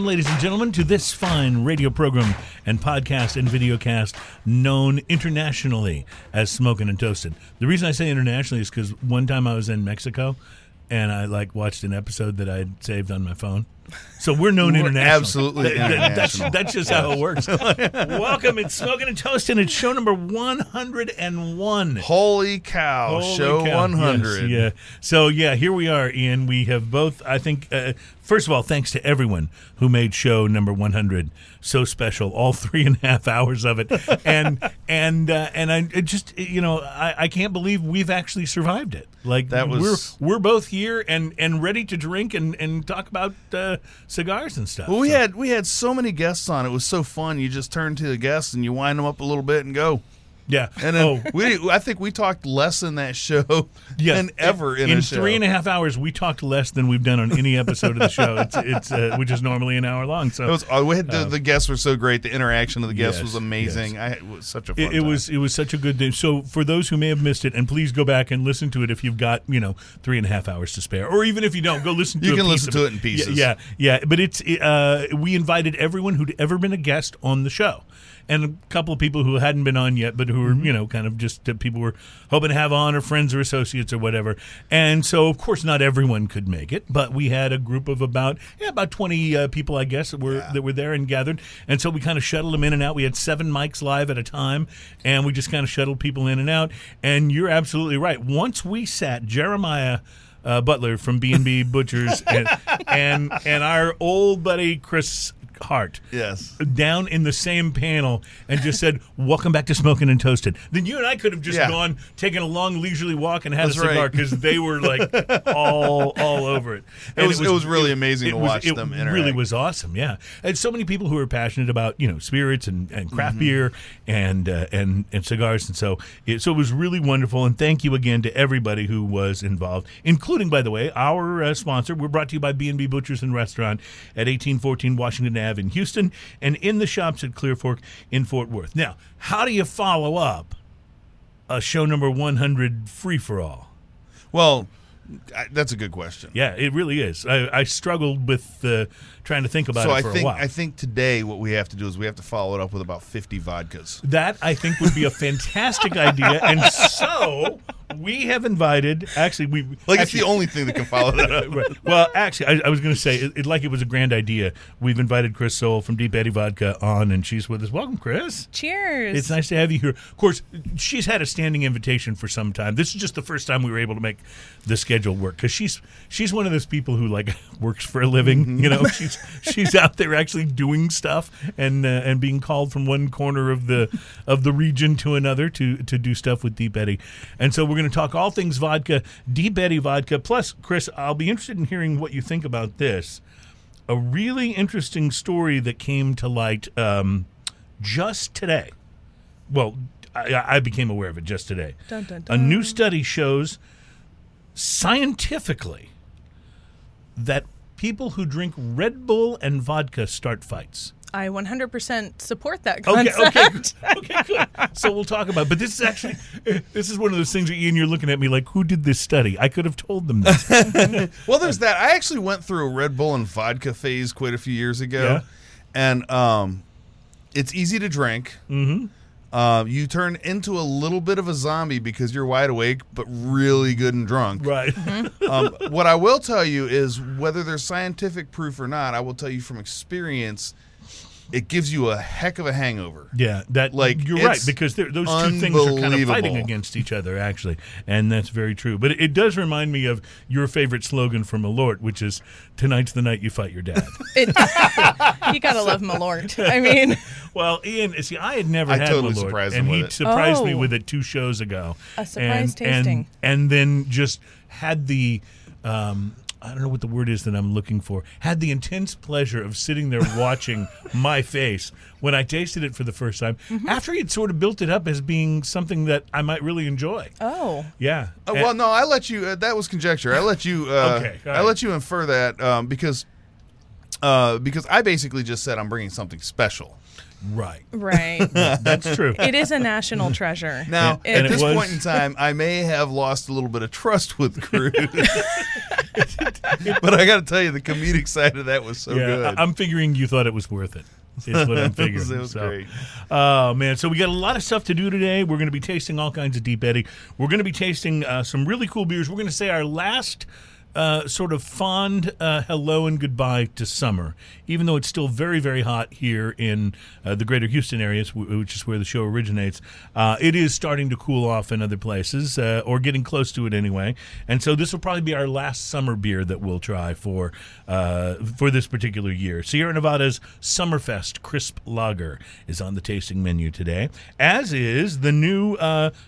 Welcome, ladies and gentlemen, to this fine radio program and podcast and videocast known internationally as Smoking and Toasted. The reason I say internationally is because one time I was in Mexico and I like watched an episode that I had saved on my phone. So we're known We're internationally. absolutely That- that- that's, that's just how it works. Welcome, it's Smoking and Toasted. It's show number 101. Holy cow! Holy show cow. 100. Yes, yeah. So yeah, here we are, Ian. We have both. I think. Uh, first of all, thanks to everyone who made show number 100 so special. All three and a half hours of it, and and uh, and I it just you know I, I can't believe we've actually survived it. Like That was- we're we're both here and and ready to drink and and talk about uh, cigars and stuff. Well, we So- had we had so many guests on. It was so fun. You just turn to the guests and you wind them up a little bit and go. Yeah. And oh. we, I think we talked less in that show Yeah, than ever in, in a show. three and a half hours, we talked less than we've done on any episode of the show. It's it's uh, which is normally an hour long. So It was. uh, we had the, the guests were so great. The interaction of the guests yes, was amazing. I, it was such a fun. It, it was it was such a good thing. So for those who may have missed it, and please go back and listen to it if you've got you know three and a half hours to spare, or even if you don't, go listen to. It. You can listen to it in pieces. Yeah, yeah, yeah. But it's uh, we invited everyone who'd ever been a guest on the show. And a couple of people who hadn't been on yet, but who were, Mm-hmm. you know, kind of just uh, people were hoping to have on, or friends or associates or whatever. And so, of course, not everyone could make it, but we had a group of about yeah, about twenty uh, people, I guess, that were that were there and gathered. And so we kind of shuttled them in and out. We had seven mics live at a time, and we just kind of shuttled people in and out. And you're absolutely right. Once we sat Jeremiah. Uh, Butler from B and B Butchers and, and and our old buddy Chris Hart yes. down in the same panel and just said, "Welcome back to Smoking and Toasted." Then you and I could have just Yeah. gone, taken a long leisurely walk, and had That's a cigar right. because they were like all all over it. It was- it was really amazing to was- watch it them Really interact. was awesome. Yeah, and so many people who are passionate about you know spirits and, and craft Mm-hmm. beer and uh, and and cigars, and so it, so it was really wonderful. And thank you again to everybody who was involved, including, by the way, our uh, sponsor. We're brought to you by B and B Butchers and Restaurant at eighteen fourteen Washington Ave in Houston, and in the shops at Clear Fork in Fort Worth. Now, how do you follow up a show number one hundred free for all? Well, I, that's a good question. Yeah, it really is. I, I struggled with uh, trying to think about So it I for think a while. So I think today what we have to do is we have to follow it up with about 50 vodkas. That I think would be a fantastic idea, and so we have invited. Actually, we Like it's the only thing that can follow that up. Right. Well, actually, I, I was going to say it, it like it was a grand idea. We've invited Chris Soul from Deep Eddy Vodka on, and she's with us. Welcome, Chris. Cheers. It's nice to have you here. Of course, she's had a standing invitation for some time. This is just the first time we were able to make the schedule work because she's she's one of those people who like works for a living. Mm-hmm. You know, she's she's out there actually doing stuff and uh, and being called from one corner of the of the region to another to to do stuff with Deep Eddy. And so we're going to talk all things vodka, Deep Eddy vodka. Plus, Chris, I'll be interested in hearing what you think about this. A really interesting story that came to light um, just today well, I, I became aware of it just today. Dun, dun, A new study shows scientifically that people who drink Red Bull and vodka start fights. I 100% support that Okay, okay, okay, good. So we'll talk about. It. But this is actually, this is one of those things. That, Ian, you're looking at me like, who did this study? I could have told them this. Well, there's that. I actually went through a Red Bull and vodka phase quite a few years ago, Yeah. and um, it's easy to drink. Mm-hmm. Uh, you turn into a little bit of a zombie because you're wide awake, but really good and drunk. right. um, what I will tell you is whether there's scientific proof or not, I will tell you from experience, it gives you a heck of a hangover. Yeah, that Like, you're right because those two things are kind of fighting against each other actually, and that's very true. But it, it does remind me of your favorite slogan from Malort, which is "Tonight's the night you fight your dad." It, you gotta love Malort. I mean, well, Ian, see, I had never I had totally Malort, surprised and him he with it. surprised me Oh. with it two shows ago. A surprise and, and- tasting. and then just had the. Um, I don't know what the word is that I'm looking for. Had the intense pleasure of sitting there watching my face when I tasted it for the first time. Mm-hmm. After he'd sort of built it up as being something that I might really enjoy. oh, Yeah. Uh, well, no, I let you. Uh, that was conjecture. I let you. Uh, Okay, I right. let you infer that um, because uh, because I basically just said I'm bringing something special. Right. Right. That's true. it is a national treasure. Now, And at this was- point in time, I may have lost a little bit of trust with Cruise. but I got to tell you, the comedic side of that was so yeah, good. I- I'm figuring you thought it was worth it. Is what I'm figuring. was- it was So, great. Oh man, so we got a lot of stuff to do today. We're going to be tasting all kinds of Deep Eddy. We're going to be tasting uh, some really cool beers. We're going to say our last uh, sort of fond uh, hello and goodbye to summer, even though it's still very very hot here in uh, the greater Houston areas, which is where the show originates. Uh, it is starting to cool off in other places, uh, or getting close to it anyway. And so this will probably be our last summer beer that we'll try for uh, for this particular year. Sierra Nevada's Summerfest Crisp Lager is on the tasting menu today, as is the new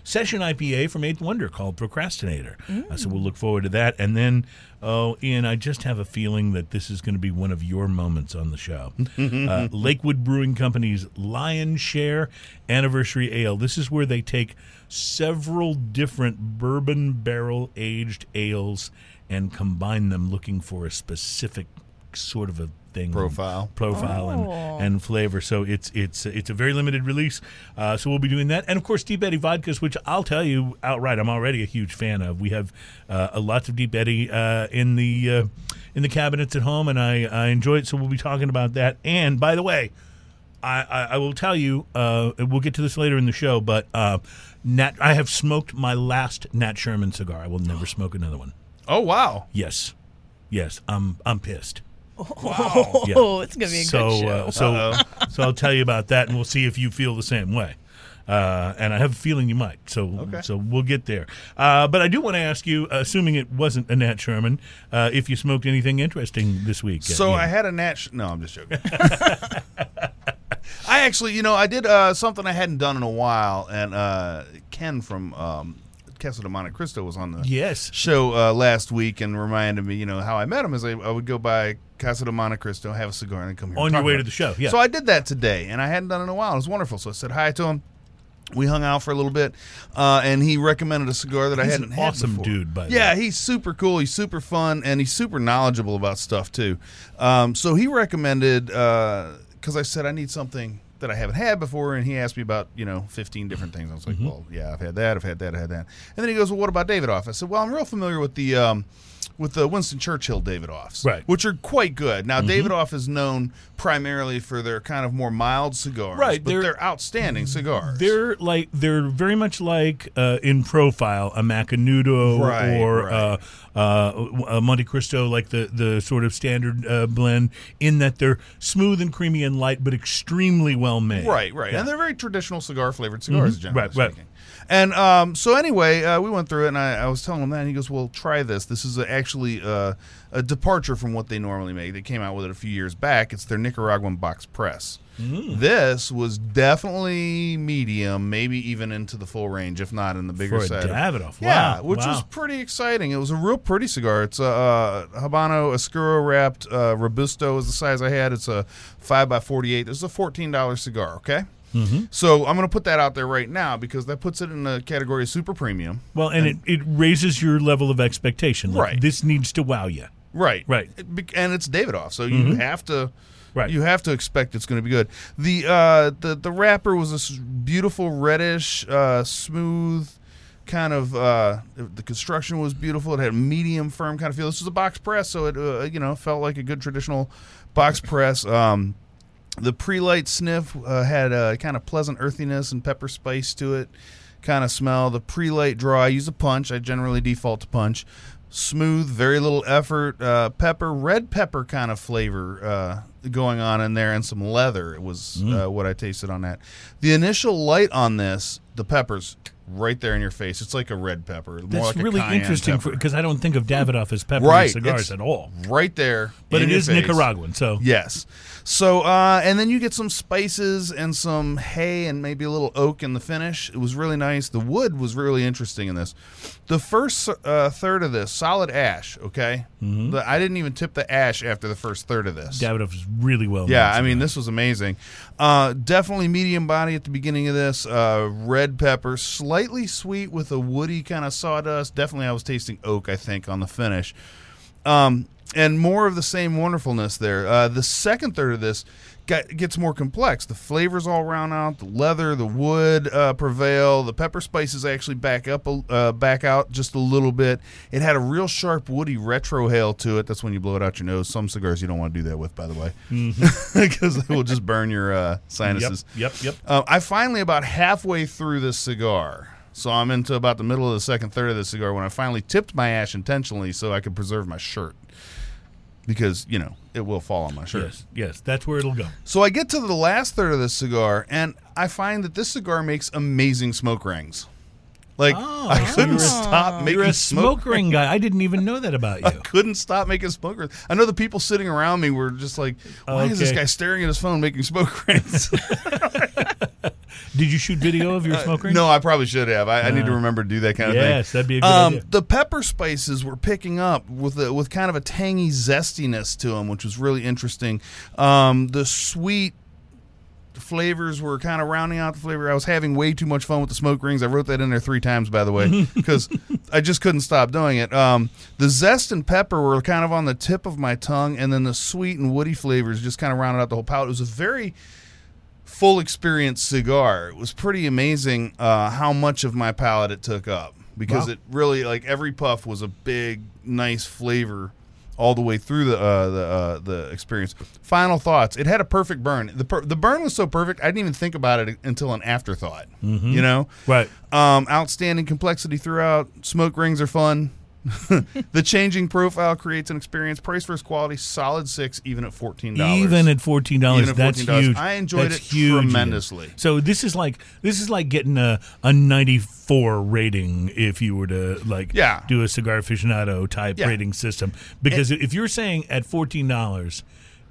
session IPA from Eighth Wonder called Procrastinator. Uh, so we'll look forward to that. And then, oh, Ian, I just have a feeling that this is going to be one of your moments on the show. uh, Lakewood Brewing Company's Lion Share Anniversary Ale. This is where they take several different bourbon barrel aged ales and combine them looking for a specific sort of a thing Profile. profile Oh. and, and flavor so it's it's it's a very limited release uh, so we'll be doing that and of course deep eddy vodkas which i'll tell you outright i'm already a huge fan of we have uh, a lots of deep eddy uh, in the uh, in the cabinets at home and I, I enjoy it so we'll be talking about that and by the way I, I, I will tell you, uh, we'll get to this later in the show, but uh, Nat, I have smoked my last Nat Sherman cigar. I will never smoke another one. oh, wow. Yes, yes, I'm I'm pissed. Oh, Yeah. it's gonna be a so, good show. Uh, so, so I'll tell you about that, and we'll see if you feel the same way. Uh, and I have a feeling you might. So, Okay. so we'll get there. Uh, but I do want to ask you, assuming it wasn't a Nat Sherman, uh, if you smoked anything interesting this week. uh, So Ian. I had a nat. Sh- no, I'm just joking. I actually, you know, I did uh, something I hadn't done in a while, and uh, Ken from um, Casa de Monte Cristo was on the yes, show uh, last week and reminded me, you know, how I met him is I, I would go by Casa de Monte Cristo, have a cigar, and then come here. on your way to the show. Yeah. So I did that today, and I hadn't done it in a while. It was wonderful. So I said hi to him. We hung out for a little bit, uh, and he recommended a cigar that I hadn't an had awesome before. dude, by yeah, way. he's super cool. He's super fun, and he's super knowledgeable about stuff too. Um, so he recommended because I said I need something that I haven't had before, and he asked me about you know 15 different things. I was like, Mm-hmm. well, yeah, I've had that, I've had that, I've had that, and then he goes, well, what about Davidoff? I said, well, I'm real familiar with the. Um, with the Winston Churchill Davidoffs, Right. which are quite good. Now, Mm-hmm. Davidoff is known primarily for their kind of more mild cigars, Right, But they're- they're, outstanding cigars. They're like they're very much like uh, in profile a Macanudo Right, or right. Uh, uh, a Monte Cristo, like the the sort of standard uh, blend, in that they're smooth and creamy and light, but extremely well made. Right, right, Yeah. and they're very traditional cigar flavored cigars, generally Right, right. And um, so anyway, uh, we went through it, and I, I was telling him that, and he goes, "Well, try this. This is a, actually uh, a departure from what they normally make. They came out with it a few years back. It's their Nicaraguan box press. Mm. This was definitely medium, maybe even into the full range, if not in the bigger For a side. of- Davidoff. Yeah, which wow. was pretty exciting. It was a real pretty cigar. It's a uh, Habano Oscuro wrapped uh, Robusto is the size I had. It's a five by forty eight. This is a fourteen dollar cigar. Okay. Mm-hmm. So I'm going to put that out there right now because that puts it in the category of super premium. Well, and, it, it raises your level of expectation. Like, Right. This needs to wow you. Right. Right. And it's Davidoff, so you have to. Right. You have to expect it's going to be good. The uh, the the wrapper was this beautiful reddish, uh, smooth kind of. Uh, the construction was beautiful. It had a medium firm kind of feel. This was a box press, so it uh, you know felt like a good traditional box press. Um, the pre-light sniff uh, had a kind of pleasant earthiness and pepper spice to it, kind of smell. The pre-light draw, I use a punch. I generally default to punch. Smooth, very little effort. Uh, pepper, red pepper kind of flavor uh, going on in there, and some leather. It was uh, what I tasted on that. The initial light on this, the peppers, right there in your face. It's like a red pepper. more That's like really interesting because I don't think of Davidoff as peppery Right, cigars it's- at all. right there. But it is face. Nicaraguan, so Yes. So, uh, and then you get some spices and some hay and maybe a little oak in the finish. It was really nice. The wood was really interesting in this. The first uh, third of this, solid ash, okay? Mm-hmm. The, I didn't even tip the ash after the first third of this. Davidoff is really well. Yeah, I mean, cigar. this was amazing. Uh, definitely medium body at the beginning of this. Uh, red pepper, slightly sweet with a woody kind of sawdust. Definitely, I was tasting oak, I think, on the finish. Um, and more of the same wonderfulness there. Uh, the second third of this gets more complex. The flavors all round out. The leather, the wood uh, prevail. The pepper spices actually back up, uh, back out just a little bit. It had a real sharp, woody retrohale to it. That's when you blow it out your nose. Some cigars you don't want to do that with, by the way, because it will just burn your uh, Yep, sinuses. yep, yep. Uh, I finally about halfway through this cigar. So I'm into about the middle of the second third of the cigar when I finally tipped my ash intentionally so I could preserve my shirt. Because, you know, it will fall on my shirt. Yes, yes, that's where it'll go. So I get to the last third of this cigar and I find that this cigar makes amazing smoke rings. Like Oh, I couldn't stop making You're a smoke smoke ring guy. I didn't even know that about you. I you. couldn't stop making smoke rings. I know the people sitting around me were just like, "Why is this guy staring at his phone making smoke rings?" Did you shoot video of your smoke ring? Uh, no, I probably should have. I, I need to Uh, remember to do that kind of thing. Yes, that'd be a good Um, idea. the pepper spices were picking up with a, with kind of a tangy zestiness to them, which was really interesting. Um, the sweet flavors were kind of rounding out the flavor. I was having way too much fun with the smoke rings. I wrote that in there three times, by the way, because I just couldn't stop doing it. Um, the zest and pepper were kind of on the tip of my tongue, and then the sweet and woody flavors just kind of rounded out the whole palate. It was a very full experience cigar. It was pretty amazing uh, how much of my palate it took up because Wow. it really like every puff was a big, nice flavor all the way through the uh, the uh, the experience. Final thoughts: It had a perfect burn. the per- The burn was so perfect, I didn't even think about it until an afterthought. You know, Right. um, outstanding complexity throughout. Smoke rings are fun. the changing profile creates an experience. Price versus quality, solid six, even at fourteen dollars. Even at fourteen dollars, that's $14, huge. I enjoyed That's it huge tremendously. So this is like this is like getting a a ninety four rating if you were to like Yeah. do a cigar aficionado type Yeah. rating system. Because if you're saying at fourteen dollars,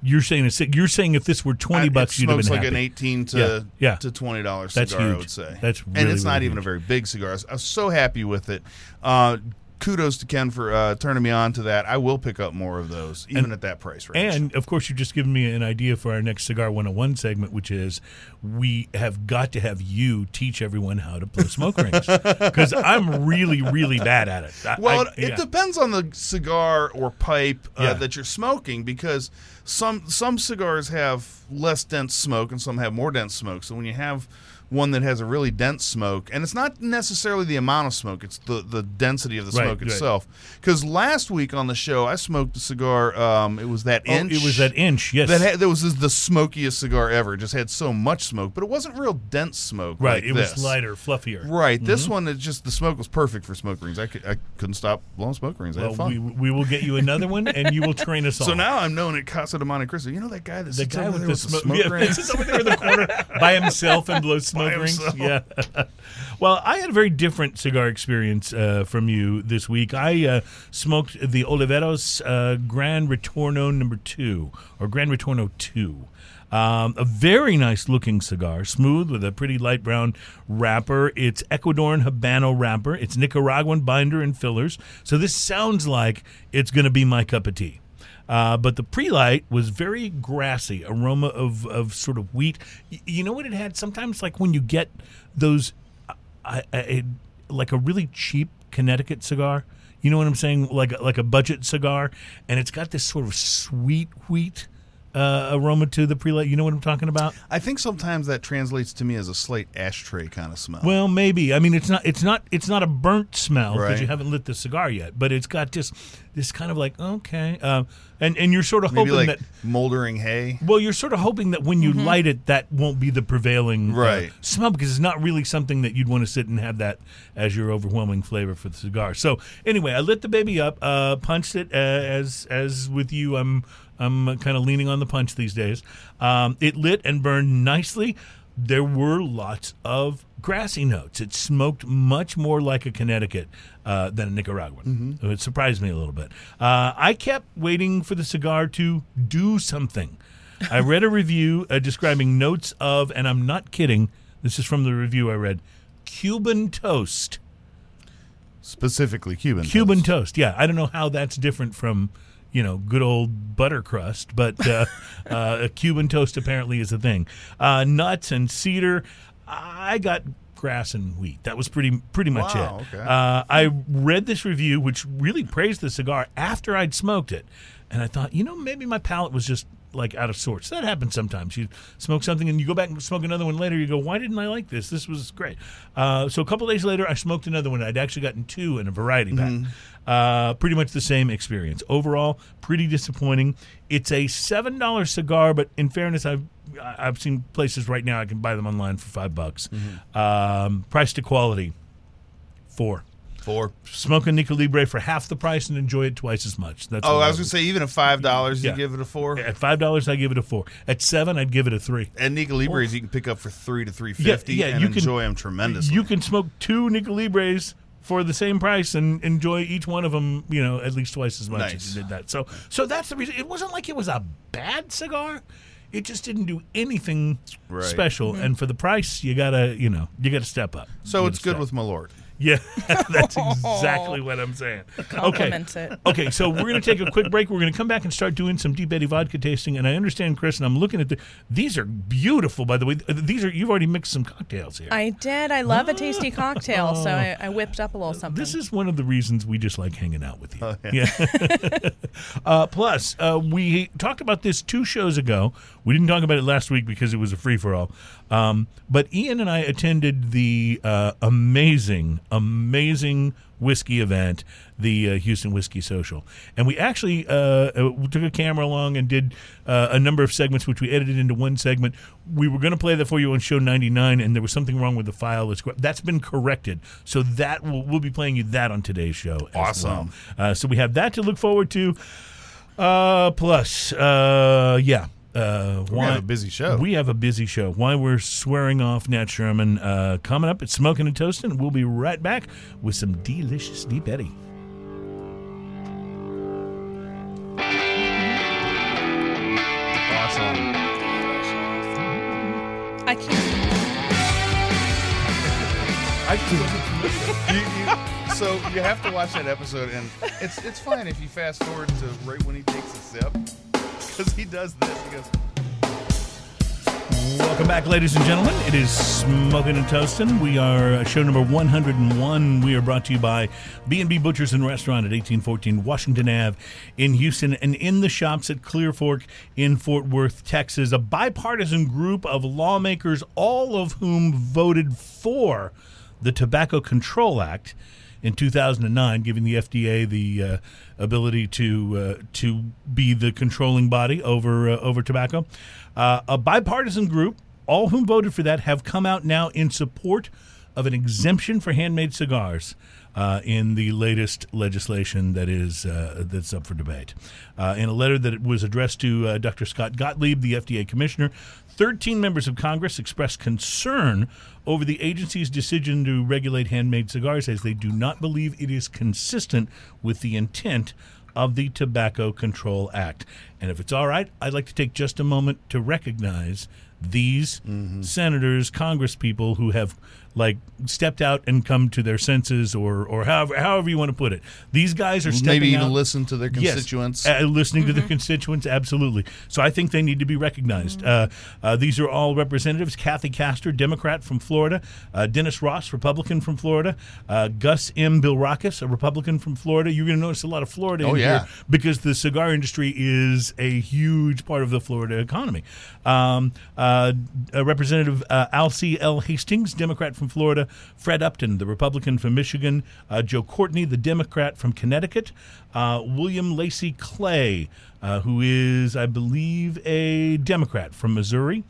you're saying a, you're saying if this were twenty I- bucks, it you'd have been like happy. an eighteen to Yeah, yeah. to twenty dollars cigar. I would say That's and really, it's not really even a very big cigar. I was, I was so happy with it. Uh, kudos to Ken for uh, turning me on to that. I will pick up more of those, even And- at that price range. And of course, you've just given me an idea for our next Cigar 101 segment, which is we have got to have you teach everyone how to blow smoke rings because I'm really, really bad at it. I- Well, I- it yeah. depends on the cigar or pipe uh, Yeah. that you're smoking because some some cigars have less dense smoke and some have more dense smoke. So when you have one that has a really dense smoke, and it's not necessarily the amount of smoke; it's the the density of the Right, smoke right. itself. Because last week on the show, I smoked a cigar. Um, it was that Oh, inch. it was that inch, yes. That, had, that was the smokiest cigar ever. It just had so much smoke, but it wasn't real dense smoke. right. like it this. was lighter, fluffier. Right. This Mm-hmm. one, it just the smoke was perfect for smoke rings. I, could, I couldn't stop blowing smoke rings. I Well, had fun. we, we will get you another one, and you will train us so now I'm known at Casa de Monte Cristo. You know that guy that's the guy with the, smoke, yeah, sits over there in the corner by himself and blows smoke rings. Yeah. well, I had a very different cigar experience uh, from you this week. I uh, smoked the Oliveros uh, Gran Retorno number two or Gran Retorno two. Um, a very nice looking cigar, smooth with a pretty light brown wrapper. It's Ecuadorian Habano wrapper. It's Nicaraguan binder and fillers. So this sounds like it's going to be my cup of tea. Uh, but the pre-light was very grassy, aroma of, of sort of wheat. Y- you know what it had? Sometimes, like when you get those, uh, a, like a really cheap Connecticut cigar. You know what I'm saying? Like like a budget cigar, and it's got this sort of sweet wheat uh, aroma to the pre-light. You know what I'm talking about? I think sometimes that translates to me as a slight ashtray kind of smell. Well, maybe. I mean, it's not. It's not. It's not a burnt smell because Right. you haven't lit the cigar yet. But it's got just this kind of like okay, uh, and and you're sort of maybe hoping like that moldering hay. Well, you're sort of hoping that when you light it, that won't be the prevailing uh, Right. smell because it's not really something that you'd want to sit and have that as your overwhelming flavor for the cigar. So anyway, I lit the baby up, uh, punched it uh, as as with you. I'm I'm kind of leaning on the punch these days. Um, it lit and burned nicely. There were lots of grassy notes. It smoked much more like a Connecticut uh, than a Nicaraguan. It surprised me a little bit. Uh, I kept waiting for the cigar to do something. I read a review uh, describing notes of, and I'm not kidding, this is from the review I read, Cuban toast. Specifically Cuban. Cuban toast. toast. Yeah, I don't know how that's different from, you know, good old butter crust, but uh, uh, a Cuban toast apparently is a thing. Uh, nuts and cedar. I got grass and wheat. That was pretty pretty much Wow, it. okay. Uh, I read this review, which really praised the cigar after I'd smoked it. and I thought, you know, maybe my palate was just like out of sorts. That happens sometimes. You smoke something and you go back and smoke another one later. You go, why didn't I like this? This was great. Uh, so a couple days later, I smoked another one. I'd actually gotten two in a variety pack. Uh, pretty much the same experience. Overall, pretty disappointing. It's a seven dollar cigar, but in fairness, I've I've seen places right now I can buy them online for five bucks. Um, price to quality, four. Four. Smoke a Nica Libre for half the price and enjoy it twice as much. That's Oh, I was gonna say even at five dollars, Yeah. you give it a four. At five dollars, I give it a four. At seven, I'd give it a three. And Nica Libres you can pick up for three to three fifty, Yeah, yeah, and you can- enjoy them tremendously. You can smoke two Nica Libres for the same price and enjoy each one of them, you know, at least twice as much Nice. as you did that. So, so that's the reason. It wasn't like it was a bad cigar. It just didn't do anything Right. special. Mm-hmm. And for the price, you gotta, you know, you gotta step up. so it's good step. with Malort. Yeah, that's exactly what I'm saying. Okay. Compliments it. Okay, so we're going to take a quick break. We're going to come back and start doing some Deep Eddy vodka tasting. And I understand, Chris, and I'm looking at the. These are beautiful, by the way. These are you've already mixed some cocktails here. I did. I love a tasty cocktail, so I, I whipped up a little something. This is one of the reasons we just like hanging out with you. yeah. uh, plus, uh, we talked about this two shows ago. We didn't talk about it last week because it was a free for all. Um, but Ian and I attended the uh, amazing, amazing whiskey event, the uh, Houston Whiskey Social, and we actually uh, uh, took a camera along and did uh, a number of segments, which we edited into one segment. We were going to play that for you on show 99, and there was something wrong with the file. That's that's been corrected, so that will, we'll be playing you that on today's show. Awesome. well. Uh, so we have that to look forward to. Uh, plus, uh, yeah. Uh, We have a busy show. We have a busy show. Why we're swearing off Nat Sherman. Uh, coming up at Smoking and Toasting. We'll be right back with some delicious Deep Eddy. Awesome. I can't. I You- you- so you have to watch that episode, and it's it's fine if you fast forward to right when he takes a sip, because he does this. He goes, Welcome back, ladies and gentlemen. It is Smoking and Toasting. We are uh, show number 101. We are brought to you by B&B Butchers and Restaurant at 1814 Washington Ave in Houston and in the shops at Clear Fork in Fort Worth, Texas. A bipartisan group of lawmakers, all of whom voted for the Tobacco Control Act in 2009, giving the FDA the uh, ability to uh, to be the controlling body over uh, over tobacco. Uh, a bipartisan group, all whom voted for that, have come out now in support of an exemption for handmade cigars. Uh, in the latest legislation that is uh, that's up for debate, uh, in a letter that was addressed to uh, Dr. Scott Gottlieb, the FDA commissioner, 13 members of Congress expressed concern over the agency's decision to regulate handmade cigars as they do not believe it is consistent with the intent of the Tobacco Control Act. And if it's all right, I'd like to take just a moment to recognize these mm-hmm. senators, congresspeople who have like stepped out and come to their senses or or however however you want to put it. These guys are stepping maybe even out. listen to their Yes, constituents. uh, listening to the constituents, absolutely. So I think they need to be recognized. Uh, uh, these are all representatives: Kathy Castor, Democrat from Florida; uh, Dennis Ross, Republican from Florida; uh, Gus M. Bilirakis, a Republican from Florida. You're going to notice a lot of Florida Oh, in yeah. here because the cigar industry is a huge part of the Florida economy. Um, uh, uh, Representative uh, Alcee L. Hastings, Democrat from Florida; Fred Upton, the Republican from Michigan; uh, Joe Courtney, the Democrat from Connecticut; uh, William Lacy Clay, uh, who is, I believe, a Democrat from Missouri.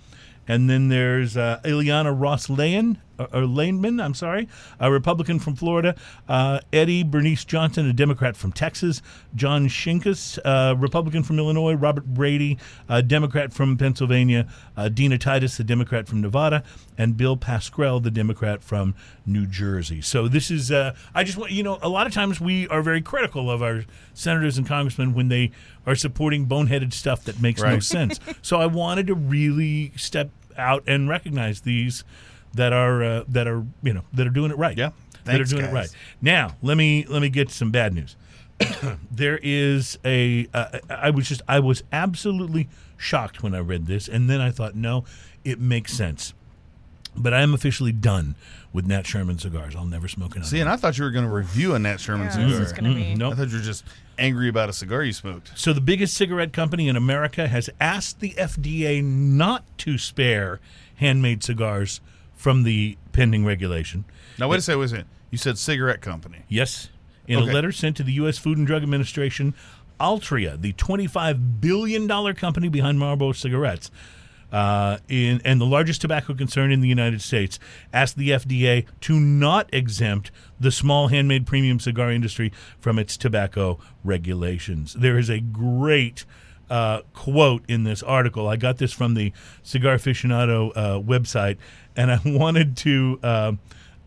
And then there's uh, Ileana Ross Lane, or, or Laneman, I'm sorry, a Republican from Florida. Uh, Eddie Bernice Johnson, a Democrat from Texas. John Shimkus, uh, Republican from Illinois. Robert Brady, a Democrat from Pennsylvania. Uh, Dina Titus, the Democrat from Nevada. And Bill Pascrell, the Democrat from New Jersey. So this is, uh, I just want, you know, a lot of times we are very critical of our senators and congressmen when they are supporting boneheaded stuff that makes no sense. so I wanted to really step out and recognize these that are uh, that are you know that are doing it right. Yeah. that are doing guys. it right. Now let me let me get some bad news. there is a uh, I was just I was absolutely shocked when I read this, and then I thought, no, it makes sense. But I am officially done with Nat Sherman cigars. I'll never smoke another. See, and I thought you were going to review a Nat Sherman Yeah, cigar. this is be. Mm, nope. I thought you were just angry about a cigar you smoked. So the biggest cigarette company in America has asked the FDA not to spare handmade cigars from the pending regulation. Now wait a second, wait a second. You said cigarette company. Yes. In Okay. a letter sent to the U.S. Food and Drug Administration, Altria, the $25 billion company behind Marlboro cigarettes, uh, in, and the largest tobacco concern in the United States, asked the FDA to not exempt the small handmade premium cigar industry from its tobacco regulations. There is a great uh, quote in this article. I got this from the Cigar Aficionado uh, website, and I wanted to. Uh,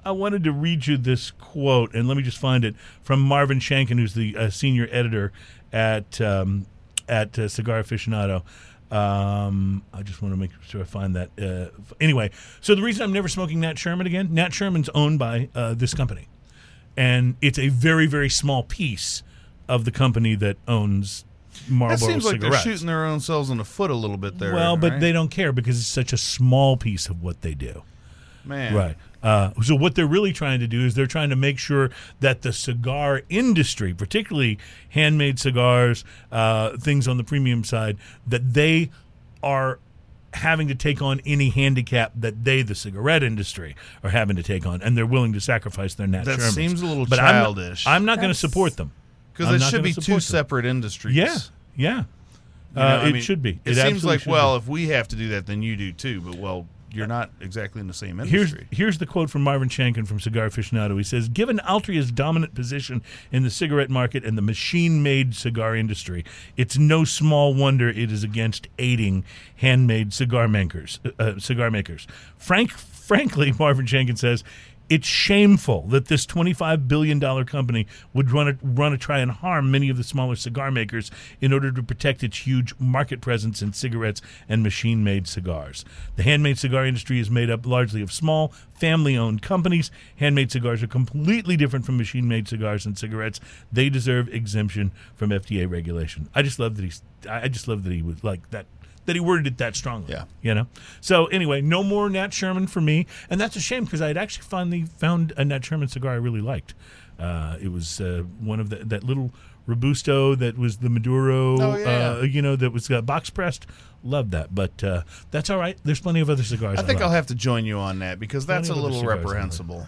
I wanted to read you this quote, and let me just find it from Marvin Shanken, who's the uh, senior editor at um, at uh, Cigar Aficionado. Um, I just want to make sure I find that. Uh, anyway, so the reason I'm never smoking Nat Sherman again, Nat Sherman's owned by uh, this company, and it's a very very small piece of the company that owns Marlboro That seems like they're shooting their own selves in the foot a little bit there. well, but right? they don't care because it's such a small piece of what they do. man, Right. Uh, so what they're really trying to do is they're trying to make sure that the cigar industry, particularly handmade cigars, uh, things on the premium side, that they are having to take on any handicap that they, the cigarette industry, are having to take on, and they're willing to sacrifice their Nat That Shermans. seems a little but I'm not- childish. I'm not, going to support them because it should be two them. separate industries. Yeah, yeah. You know, uh, I it mean, should be. It, It seems like well, be. if we have to do that, then you do too. But well, you're not exactly in the same Here's industry. here's the quote from Marvin Shanken from Cigar Aficionado. He says, "Given Altria's dominant position in the cigarette market and the machine-made cigar industry, it's no small wonder it is against aiding handmade cigar makers. Uh, uh, cigar makers. Frank, frankly, Marvin Shanken says." It's shameful that this $25 billion company would run a, run to try and harm many of the smaller cigar makers in order to protect its huge market presence in cigarettes and machine made cigars. The handmade cigar industry is made up largely of small, family owned companies. Handmade cigars are completely different from machine made cigars and cigarettes. They deserve exemption from FDA regulation. I just love that he's, I just love that he was like that. That he worded it that strongly. Yeah. You know? So, anyway, no more Nat Sherman for me. And that's a shame because I had actually finally found a Nat Sherman cigar I really liked. Uh, it was uh, one of the, that little Robusto that was the Maduro, Oh, yeah. uh, you know, that was uh, box pressed. Loved that. But uh, that's all right. There's plenty of other cigars. I think like. I'll have to join you on that because that's a Plenty of little reprehensible.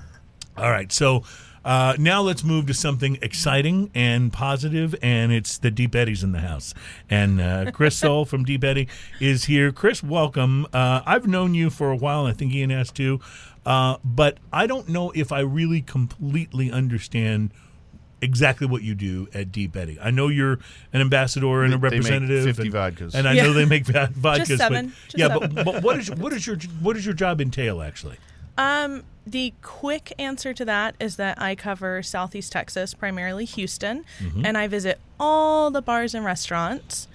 All right, so uh, now let's move to something exciting and positive, and it's the Deep Eddies in the house. And uh, Chris Soul from Deep Eddy is here. Chris, welcome. Uh, I've known you for a while, I think Ian has too, uh, but I don't know if I really completely understand exactly what you do at Deep Eddy. I know you're an ambassador and a They- they make representative, 50 and, vodkas. and I Yeah. know they make vodkas. but- seven. Just yeah, seven. but, but what is what is your what does your job entail actually? Um, the quick answer to that is that I cover Southeast Texas, primarily Houston, Mm-hmm. and I visit all the bars and restaurants,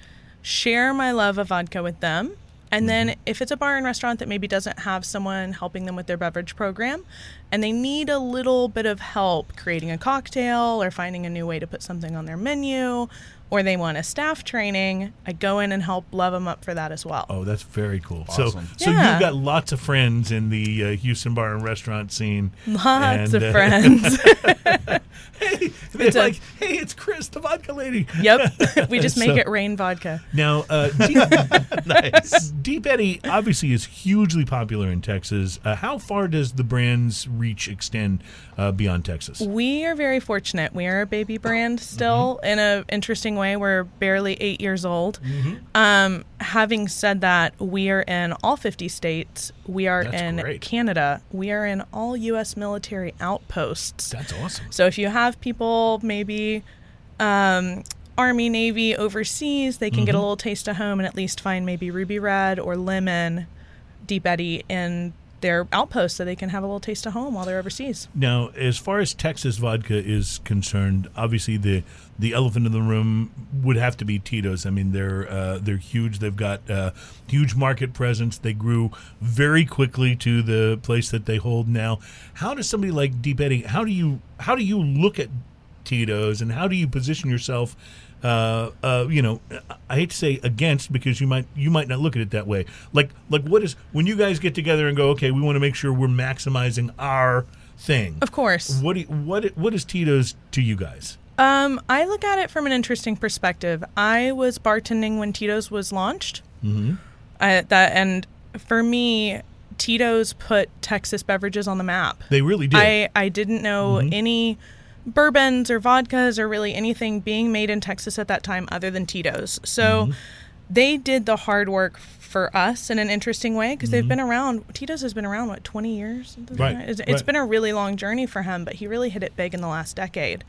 share my love of vodka with them. And Mm-hmm. then, if it's a bar and restaurant that maybe doesn't have someone helping them with their beverage program, and they need a little bit of help creating a cocktail or finding a new way to put something on their menu, or they want a staff training, I go in and help love them up for that as well. Oh, that's very cool. So, Awesome. so Yeah. you've got lots of friends in the uh, Houston bar and restaurant scene. Lots and, of uh, friends. Hey, they're It's a- like, hey, it's Chris, the vodka lady. Yep. we just make So- it rain vodka. Now, uh, Deep, nice. Deep Eddy obviously is hugely popular in Texas. Uh, how far does the brand's reach extend uh, beyond Texas? We are very fortunate. We are a baby brand still in an interesting way. We're barely eight years old. Um, having said that, we are in all 50 states. We are That's in great. Canada. We are in all U.S. military outposts. That's awesome. So if you have people maybe um, Army, Navy overseas, they can get a little taste of home and at least find maybe Ruby Red or Lemon, Deep Eddy in their outposts so they can have a little taste of home while they're overseas. Now, as far as Texas vodka is concerned, obviously the the elephant in the room would have to be Tito's. I mean, they're uh, they're huge. They've got uh, huge market presence. They grew very quickly to the place that they hold now. How does somebody like Deep Eddy? How do you how do you look at Tito's and how do you position yourself? Uh, uh, you know, I hate to say against because you might you might not look at it that way. Like like what is when you guys get together and go, okay, we want to make sure we're maximizing our thing. Of course. What do you, what what is Tito's to you guys? Um, I look at it from an interesting perspective. I was bartending when Tito's was launched. Mm-hmm. I, that and for me, Tito's put Texas beverages on the map. They really did. I I didn't know any bourbons or vodkas or really anything being made in Texas at that time other than Tito's. So they did the hard work for us in an interesting way because they've been around. Tito's has been around what twenty years. Right. It's, right. it's been a really long journey for him, but he really hit it big in the last decade.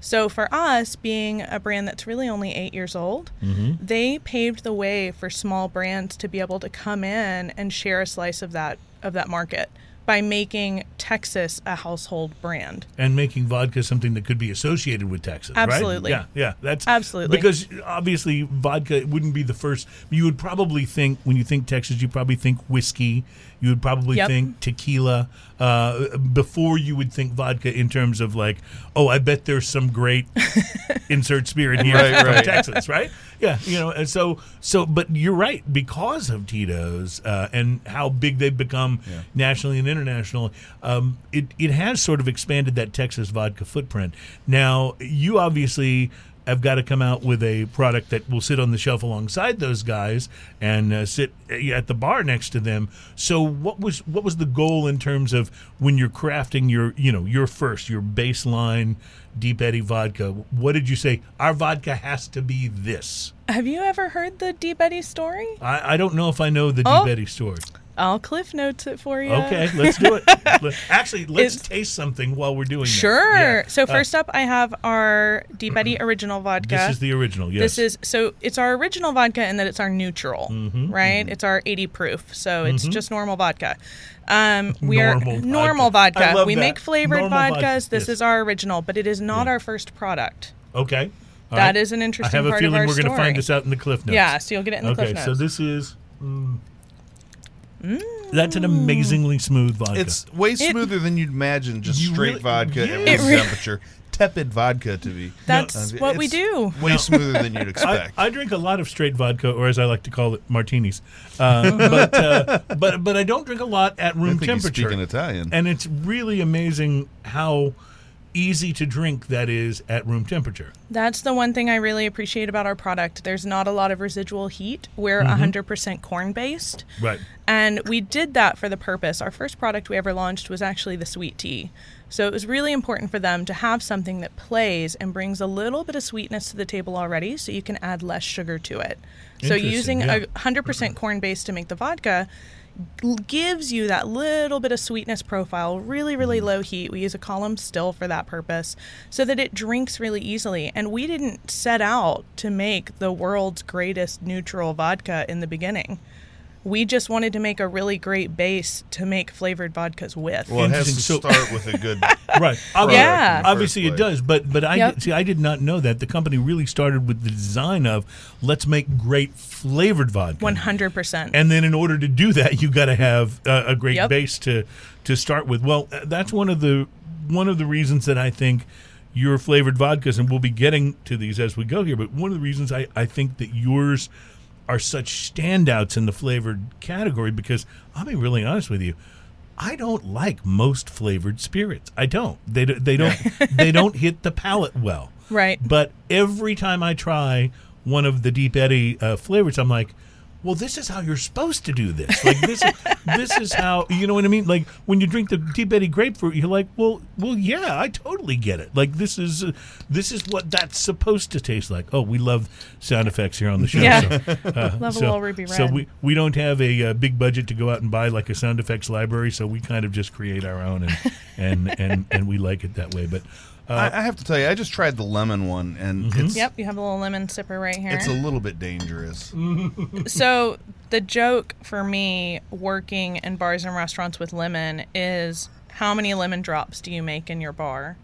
So for us, being a brand that's really only eight years old, Mm-hmm. they paved the way for small brands to be able to come in and share a slice of that of that market by making Texas a household brand. and making vodka something that could be associated with Texas. right? Absolutely. Yeah, yeah. That's Absolutely. because obviously vodka wouldn't be the first. You would probably think when you think Texas, you probably think whiskey. You would probably Yep. think tequila uh, before you would think vodka in terms of like, oh, I bet there's some great insert spirit here Right, from right. Texas, right? Yeah, you know, and so so, but you're right because of Tito's uh, and how big they've become Yeah. nationally and internationally. Um, it it has sort of expanded that Texas vodka footprint. Now you obviously have got to come out with a product that will sit on the shelf alongside those guys and uh, sit at the bar next to them. So what was what was the goal in terms of when you're crafting your you know your first your baseline Deep Eddy vodka? What did you say? Our vodka has to be this. Have you ever heard the Deep Eddy story? I, I don't know if I know the Oh. Deep Eddy story. I'll cliff notes it for you. Okay, let's do it. Actually, let's It's- taste something while we're doing that. Sure. Yeah. So Uh, first up, I have our Deep Eddy original vodka. this is the original. Yes. This is so it's our original vodka and that it's our neutral, Mm-hmm, right? It's our 80 proof, so it's just normal vodka. Um, we are Normal normal vodka. I vodka. love We that. make flavored Normal vodka, vodkas. This yes. is our original, but it is not our first product. okay. All That right. is an interesting I have a feeling we're gonna find this out in the cliff notes. Yeah, so you'll get it in the cliff. notes. okay, so this is. mm, That's an amazingly smooth vodka. It's way smoother than you'd imagine just You straight really- vodka yeah. at room re- temperature. Tepid vodka to be. That's Uh, what we do. Way smoother than you'd expect. I drink a lot of straight vodka, or as I like to call it, martinis. Uh, but uh, but but I don't drink a lot at I room think he's temperature. speaking Italian. and it's really amazing how easy to drink that is at room temperature. That's the one thing I really appreciate about our product. There's not a lot of residual heat. We're Mm-hmm. 100% corn based. Right. And we did that for the purpose. Our first product we ever launched was actually the sweet tea. So it was really important for them to have something that plays and brings a little bit of sweetness to the table already so you can add less sugar to it. So using yeah. a 100% corn base to make the vodka gives you that little bit of sweetness profile, really, really mm-hmm. low heat. We use a column still for that purpose so that it drinks really easily. And we didn't set out to make the world's greatest neutral vodka in the beginning. We just wanted to make a really great base to make flavored vodkas with. well, it has to So- start with a good. Right. Yeah. Obviously, it does. But but I Yep. did, see. I did not know that the company really started with the design of let's make great flavored vodka. 100%. And then in order to do that, you got to have uh, a great Yep. base to to start with. Well, uh, that's one of the one of the reasons that I think your flavored vodkas, and we'll be getting to these as we go here. But one of the reasons I I think that yours are such standouts in the flavored category because I'll be really honest with you. I don't like most flavored spirits. I don't. They do- they don't they don't hit the palate well. Right. But every time I try one of the Deep Eddy uh, flavors, I'm like, well, this is how you're supposed to do this. Like this, is, this is how you know what I mean. Like when you drink the Deep Eddy grapefruit, you're like, well, well, yeah, I totally get it. Like this is uh, this is what that's supposed to taste like. Oh, we love sound effects here on the show. Yeah. So, uh, Love a so- little ruby red. So we we don't have a uh, big budget to go out and buy like a sound effects library. So we kind of just create our own, and and and, and we like it that way. But uh, I, I have to tell you, I just tried the lemon one, and Mm-hmm. it's Yep, you have a little lemon sipper right here. it's a little bit dangerous. so the joke for me working in bars and restaurants with lemon is how many lemon drops do you make in your bar?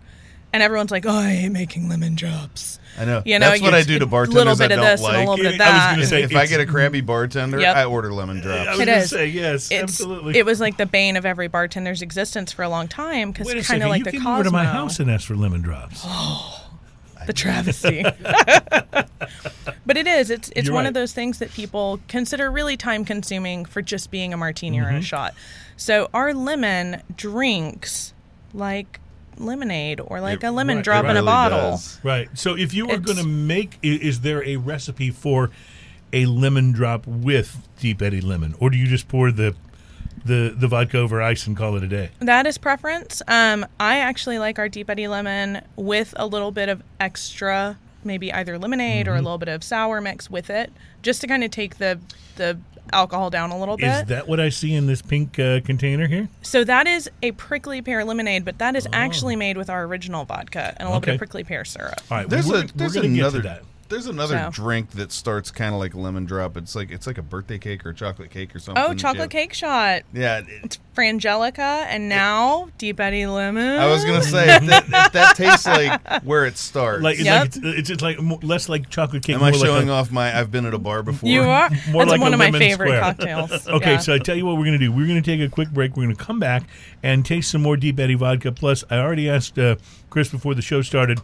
And everyone's like, "Oh, I hate making lemon drops." I know. You know, That's what I do to bartenders. a bartenders little bit of don't this and a little bit of that. I was that. gonna if, say, if I get a crabby bartender, Yep. I order lemon drops. I was It going to say yes, It's, absolutely. It was like the bane of every bartender's existence for a long time because Wait a kind of like you the came Cosmo. over to my house and asked for lemon drops. I the travesty. but it is. It's it's You're one right. of those things that people consider really time consuming for just being a martini or Mm-hmm. a shot. So our lemon drinks like lemonade or like It- a lemon right, drop in a bottle. does. Right. So if you were going to make, is there a recipe for a lemon drop with Deep Eddy lemon, or do you just pour the the the vodka over ice and call it a day? That is preference. Um, I actually like our Deep Eddy lemon with a little bit of extra, maybe either lemonade Mm-hmm. or a little bit of sour mix with it, just to kind of take the the alcohol down a little bit. Is that what I see in this pink uh, container here? so that is a prickly pear lemonade, but that is actually made with our original vodka and a little bit Oh. Of prickly pear syrup. All right. There's we're, a there's we're going get another to that. There's another So- drink that starts kind of like a lemon drop. It's like it's like a birthday cake or a chocolate cake or something. Oh, chocolate have- cake shot. Yeah, it- Frangelico and now Deep Eddy lemon. I was gonna say that, that, that tastes like where it starts. Like, it's, Yep. like it's, it's just like mo- less like chocolate cake. Am I more like showing a- off my? I've been at a bar before. You are. More That's like one of my favorite square. cocktails. Okay, Yeah. so I tell you what we're going to do. We're going to take a quick break. We're going to come back and taste some more Deep Eddy vodka. Plus, I already asked uh, Chris before the show started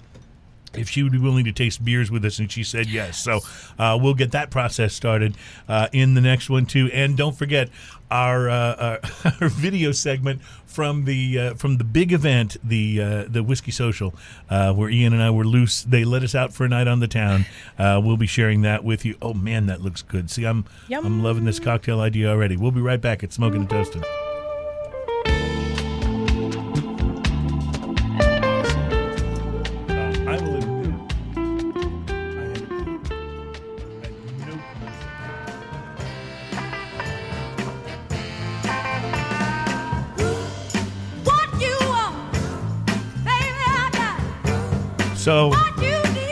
if she would be willing to taste beers with us, and she said yes. So uh, we'll get that process started uh, in the next one too. And don't forget our uh, our, our video segment from the uh, from the big event, the uh, the whiskey social, uh, where Ian and I were loose. They let us out for a night on the town. Uh, we'll be sharing that with you. Oh man, that looks good. See, I'm Yum. I'm loving this cocktail idea already. We'll be right back at Smoking and Toasting. So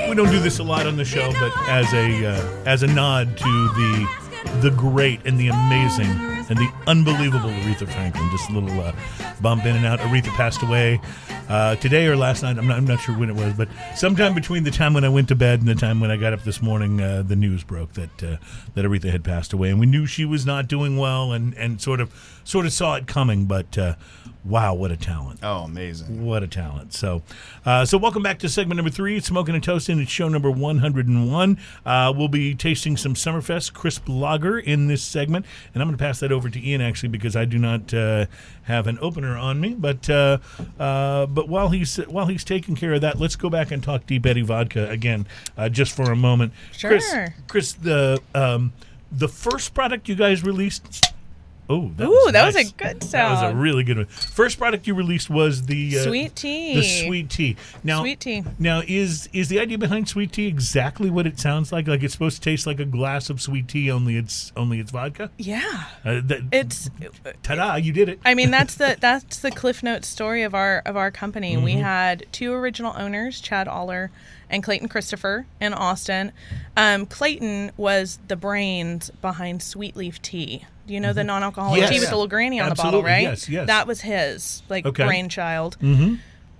we don't do this a lot on the show, but as a uh, as a nod to the the great and the amazing and the unbelievable Aretha Franklin, just a little uh, bump in and out. Aretha passed away uh, today or last night. I'm not, I'm not sure when it was, but sometime between the time when I went to bed and the time when I got up this morning, uh, the news broke that uh, that Aretha had passed away, and we knew she was not doing well, and, and sort of sort of saw it coming. But uh, wow, what a talent! Oh, amazing. What a talent! So, uh, so welcome back to segment number three. It's smoking and toasting. It's show number one hundred and one. Uh, we'll be tasting some Summerfest crisp lager in this segment, and I'm going to pass that over to Ian actually because I do not uh, have an opener on me. But uh, uh, but while he's while he's taking care of that, let's go back and talk Deep Eddy vodka again uh, just for a moment. Chris, Sure. Chris, the um, the first product you guys released. Oh, that Ooh, was that was a good sound. That was a really good one. First product you released was the uh, Sweet tea. The sweet tea. Now, Sweet tea. Now, is is the idea behind sweet tea exactly what it sounds like? Like it's supposed to taste like a glass of sweet tea, only it's only it's vodka. Yeah. Uh, that, It's ta-da! You did it. I mean that's the that's the Cliff Notes story of our of our company. We Mm-hmm. had two original owners, Chad Auler and Clayton Christopher in Austin. Um, Clayton was the brains behind Sweet Leaf Tea. You know the non-alcoholic Mm-hmm. Yes. tea with the little granny on the bottle, right? Yes, yes. That was his like Okay. brainchild. mm-hmm.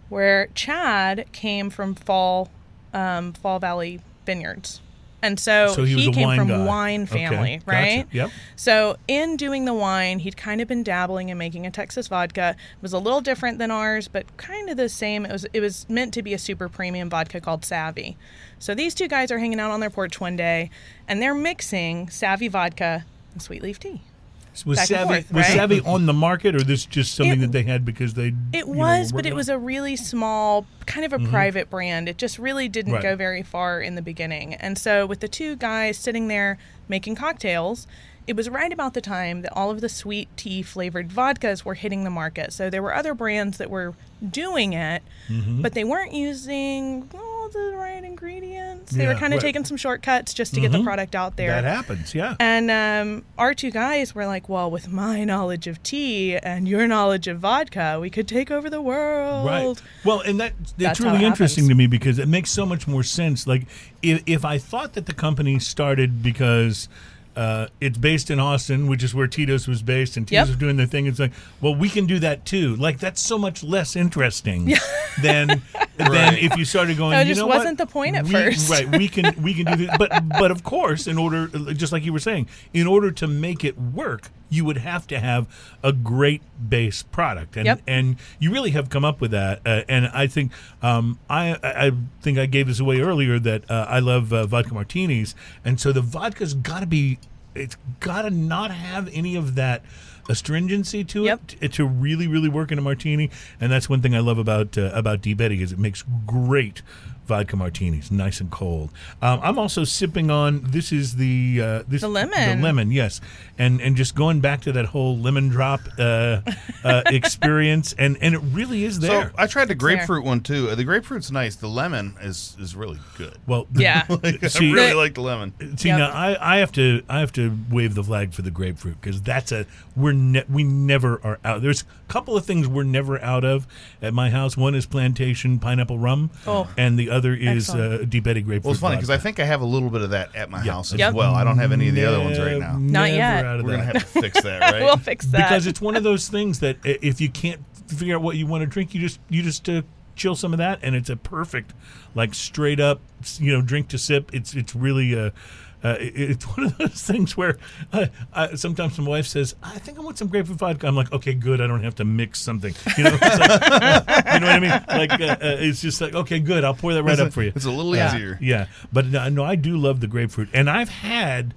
Where Chad came from Fall um, Fall Valley Vineyards. And so, So he a came wine from guy. wine Okay, family, gotcha. right? Yep. So, in doing the wine, he'd kind of been dabbling in making a Texas vodka. It was a little different than ours, but kind of the same. It was it was meant to be a super premium vodka called Savvy. So these two guys are hanging out on their porch one day, and they're mixing Savvy vodka and sweet leaf tea. Was Back Savvy forth, was right? Savvy on the market, or this just something It- that they had because they? It know, was, were but it was a really small, kind of a private brand. It just really didn't Right. go very far in the beginning. And so, with the two guys sitting there making cocktails, it was right about the time that all of the sweet tea flavored vodkas were hitting the market. So, there were other brands that were doing it, Mm-hmm. but they weren't using all the right ingredients. They were kind of taking some shortcuts just to get the product out there. That happens, yeah. And um, our two guys were like, well, with my knowledge of tea and your knowledge of vodka, we could take over the world. Right. Well, and that That's that's really interesting happens. to me because it makes so much more sense. Like if if I thought that the company started because uh, it's based in Austin, which is where Tito's was based, and Tito's Yep. was doing their thing. It's like, well, we can do that too. Like that's so much less interesting than than if you started going. No, it you just know wasn't the point at We- first. right? We can we can do this, but but of course, in order, just like you were saying, in order to make it work, you would have to have a great base product, and Yep. and you really have come up with that. Uh, and I think um, I I think I gave this away earlier that uh, I love uh, vodka martinis, and so the vodka's got to be it's got to not have any of that astringency to Yep. it t- to really really work in a martini and that's one thing i love about uh, about Deep Eddy is it makes great vodka martinis nice and cold um, i'm also sipping on this is the uh, this The lemon. the lemon yes and and just going back to that whole lemon drop uh, uh, experience and and it really is there So I tried the grapefruit one too. Uh, The grapefruit's nice. The lemon is is really good. well the- Yeah. See- I really The- like the lemon. See Yep. now, I, I have to I have to wave the flag for the grapefruit because that's a we're ne- we never are out. There's a couple of things we're never out of at my house. One is plantation pineapple rum, Oh. and the other is uh, Excellent. Deep Eddy grapefruit. Well, it's funny because I think I have a little bit of that at my Yeah. house as Yep. well. I don't have any of the other ones right now. Not never yet. out of We're gonna that. have to fix that, right? we'll fix that. because it's one of those things that if you can't figure out what you want to drink, you just you just uh, chill some of that, and it's a perfect like straight up you know drink to sip. It's it's really uh Uh, it- it's one of those things where uh, I, sometimes my wife says, "I think I want some grapefruit vodka." I'm like, "Okay, good. I don't have to mix something." You know, like, you know what I mean? Like, uh, uh, it's just like, "Okay, good. I'll pour that right It's a- up for you." It's a little easier. Yeah, but no, no, I do love the grapefruit, and I've had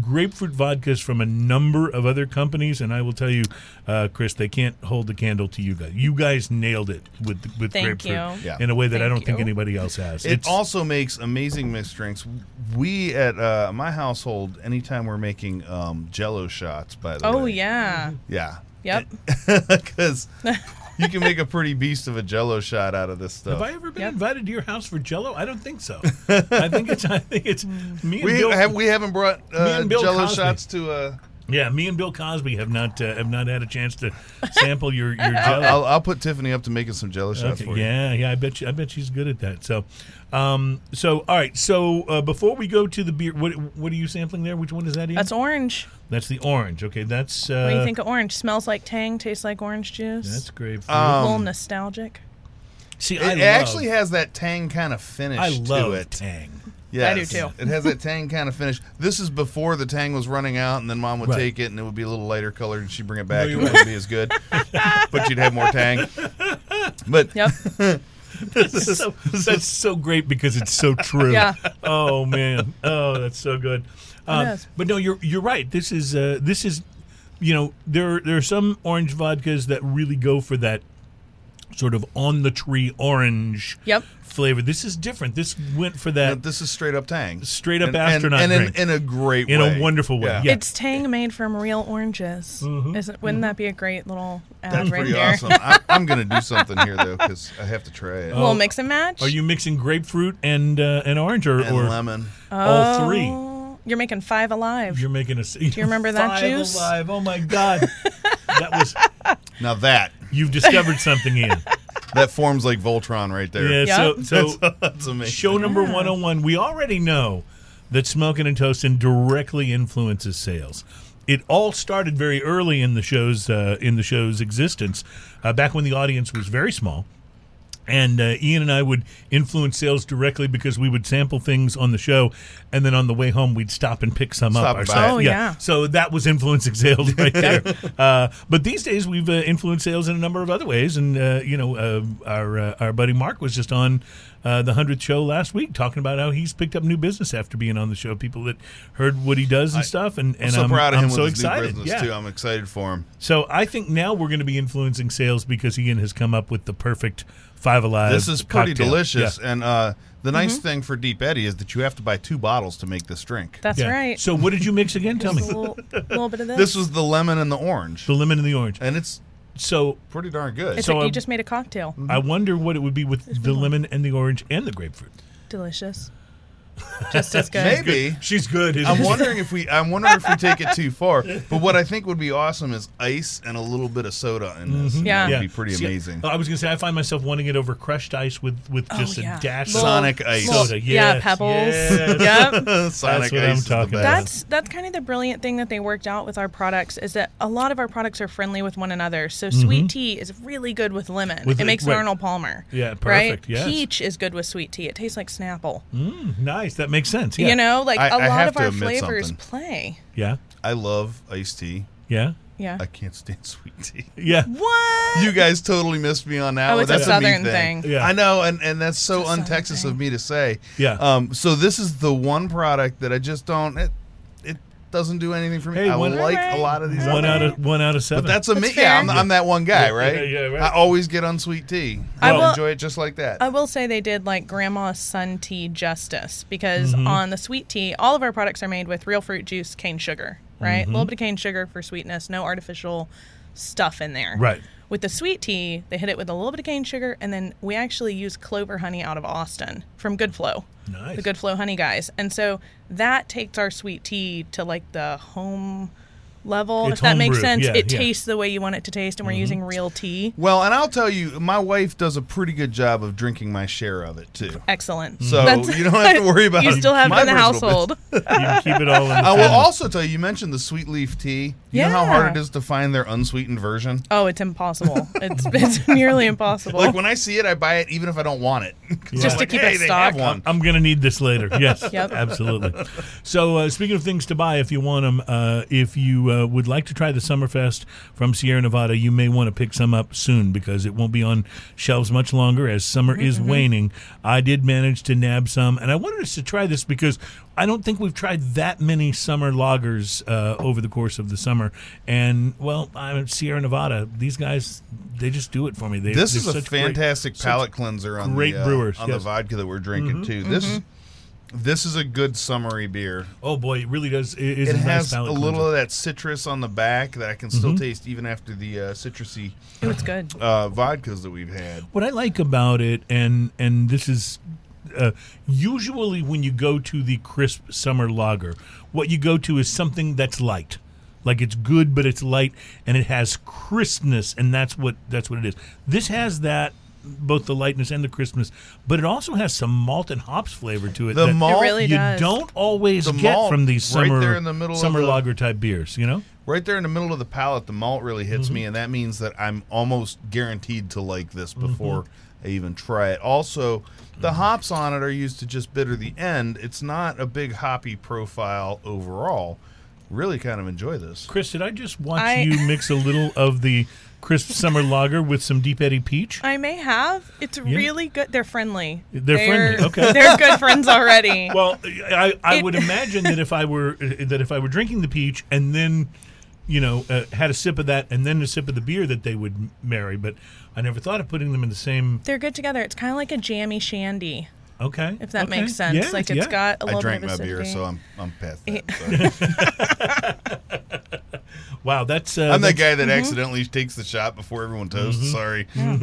grapefruit vodkas from a number of other companies, and I will tell you, uh, Chris, they can't hold the candle to you guys. You guys nailed it with with Thank grapefruit you. Yeah. in a way that I don't think anybody else has. It also makes amazing mixed drinks. We at uh, my household, anytime we're making um, Jello shots, by the oh way, yeah. yeah, Yep. because you can make a pretty beast of a Jello shot out of this stuff. have I ever been Yep. invited to your house for Jello? I don't think so. I think it's I think it's me and we Bill. have we haven't brought uh, and Bill Jello Cosby. shots to. Uh, yeah, me and Bill Cosby have not uh, have not had a chance to sample your your Jello. I'll, I'll put Tiffany up to making some Jello shots Okay, for you. yeah, yeah, I bet you, I bet she's good at that. So, um, so all right. So uh, before we go to the beer, what what are you sampling there? Which one is that? Ian? That's orange. That's the orange. Okay, that's uh, What do you think of orange? Smells like tang, tastes like orange juice. That's grapefruit. a Um, little nostalgic. See, It, I it love, actually has that tang kind of finish I love to it. tang. Yes. I do too. It has that tang kind of finish. This is before the tang was running out, and then mom would Right. take it, and it would be a little lighter colored, and she'd bring it back, No, and it wouldn't be as good, but you'd have more tang. But Yep. That's so, that's so great because it's so true. Yeah. Oh man. Oh, that's so good. Um, is. but no, you're you're right. This is uh, this is, you know, there there are some orange vodkas that really go for that sort of on the tree orange Yep. Flavor. This is different. This went for that this is straight up tang, straight up and, astronaut and, and drink. in, in a great In a wonderful way, yeah. It's tang made from real oranges. Mm-hmm. Isn't, wouldn't that be a great little ad That's right pretty there? awesome. I, I'm gonna do something here though because I have to try it. We'll mix and match. Are you mixing grapefruit and uh, and orange or, and or lemon. all three? Oh, You're making five alive. You're making a. Do you remember that juice? Alive. Oh my god, that was. Now that You've discovered something, Ian. That forms like Voltron right there. Yeah. So so that's, that's amazing. show number Yeah. 101. We already know that smoking and toasting directly influences sales. It all started very early in the show's uh, in the show's existence, uh, back when the audience was very small. And uh, Ian and I would influence sales directly because we would sample things on the show, and then on the way home we'd stop and pick some Stop up ourselves. it. Oh, yeah. So that was influencing sales right there. uh, but these days we've uh, influenced sales in a number of other ways, and uh, you know uh, our uh, our buddy Mark was just on uh, the hundredth show last week talking about how he's picked up new business after being on the show. People that heard what he does and stuff, and I'm so I'm, proud of I'm him so with his excited. new business yeah. too. I'm excited for him. So I think now we're going to be influencing sales because Ian has come up with the perfect Five Alive. This is pretty cocktail. delicious, Yeah. and uh, the nice Mm-hmm. thing for Deep Eddy is that you have to buy two bottles to make this drink. That's Yeah. right. So what did you mix again? Tell me. a little, little bit of this. This was the lemon and the orange, The lemon and the orange. and it's So pretty darn good. It's so, like you just made a cocktail. I wonder what it would be with the lemon and the orange and the grapefruit. Delicious. Just as good. Maybe. She's good. Isn't I'm she? wondering if we I'm wondering if we take it too far. But what I think would be awesome is ice and a little bit of soda in this. Yeah. That would be pretty See, amazing. I was going to say I find myself wanting it over crushed ice with with Oh, just yeah. a dash Little- Sonic ice. soda. Yeah, pebbles. yes. Yep. Sonic what I'm ice is the talking about. That's that's kind of the brilliant thing that they worked out with our products is that a lot of our products are friendly with one another. So sweet tea is really good with lemon. Mm-hmm. With it the- makes right. Arnold Palmer. Yeah, Right? perfect, yes. Peach is good with sweet tea. It tastes like Snapple. Mm, nice. That makes sense. Yeah. You know, like I- a I lot have of to our admit flavors something. play. Yeah. I love iced tea. Yeah. Yeah. I can't stand sweet tea. Yeah. what? You guys totally missed me on that. Oh, one. it's a That's me Southern thing. Yeah. I know, and, and that's so It's a un Southern Texas thing. of me to say. Yeah. Um. So this is the one product that I just don't. It, it doesn't do anything for me. Hey, I one- like Alright. a lot of these. One out of one out of seven. But that's a me. Yeah, I'm, fair. I'm that one guy, Yeah, right? yeah, yeah, right. I always get unsweet tea. I I will- enjoy it just like that. I will say they did like Grandma's Sun Tea justice because Mm-hmm. on the sweet tea, all of our products are made with real fruit juice, cane sugar, right? A Mm-hmm. little bit of cane sugar for sweetness, no artificial stuff in there. Right. With the sweet tea, they hit it with a little bit of cane sugar, and then we actually use clover honey out of Austin from Good Flow. Nice. The Good Flow honey guys. And so that takes our sweet tea to like the home level, It's if that makes homebrew. sense. Yeah, it yeah. Mm-hmm. tastes the way you want it to taste, and we're using real tea. well, and I'll tell you, my wife does a pretty good job of drinking my share of it too. Excellent. So That's, you don't have to worry about. It. You still have it in the household. you can keep it all in the I will also tell you, you mentioned the sweet leaf tea. You know how hard it is to find their unsweetened version? Oh, it's impossible. It's it's nearly impossible. Like when I see it, I buy it even if I don't want it. 'Cause Just I'm to like, keep hey, it they have stocked. one. I'm going to need this later. Yes, Yep. absolutely. So, uh, speaking of things to buy, if you want them, uh, if you uh, would like to try the Summerfest from Sierra Nevada, you may want to pick some up soon because it won't be on shelves much longer as summer is waning. I did manage to nab some, and I wanted us to try this because I don't think we've tried that many summer lagers uh, over the course of the summer. And well, I'm at Sierra Nevada. These guys, they just do it for me. They, This is a such great- fantastic such palate cleanser on great the uh, brewers, on yes. Mm-hmm. the vodka that we're drinking too. This this is a good summery beer. Oh boy, it really does. It, is It a nice has a palate little cleanser. of that citrus on the back that I can Mm-hmm. still taste even after the uh, citrusy Ooh, it's good. uh, vodkas that we've had. What I like about it, and and this is uh, usually when you go to the crisp summer lager, what you go to is something that's light, like it's good but it's light and it has crispness, and that's what that's what it is. This has that both the lightness and the crispness, but it also has some malt and hops flavor to it. The that malt- It really you does. don't always The get malt from these right summer there in the middle of summer the- lager type beers. You know, Right there in the middle of the palate, the malt really hits Mm-hmm. me, and that means that I'm almost guaranteed to like this Mm-hmm. before I even try it. Also, the hops on it are used to just bitter the end. It's not a big hoppy profile overall. Really kind of enjoy this. Chris, did I just watch I- you mix a little of the crisp summer lager with some deep eddy peach? I may have. It's really good. They're friendly. They're friendly, okay. They're good friends already. Well, I, I It- would imagine that if I were that if I were drinking the peach and then, you know, uh, had a sip of that and then a sip of the beer, that they would marry. But I never thought of putting them in the same. They're good together. It's kind of like a jammy shandy, Okay, if that okay. makes sense. Yeah, like it's yeah. got a I little I drank my beer, so I'm I'm past that. Sorry. Wow, that's uh, I'm that guy that accidentally takes the shot before everyone toasts. Sorry. and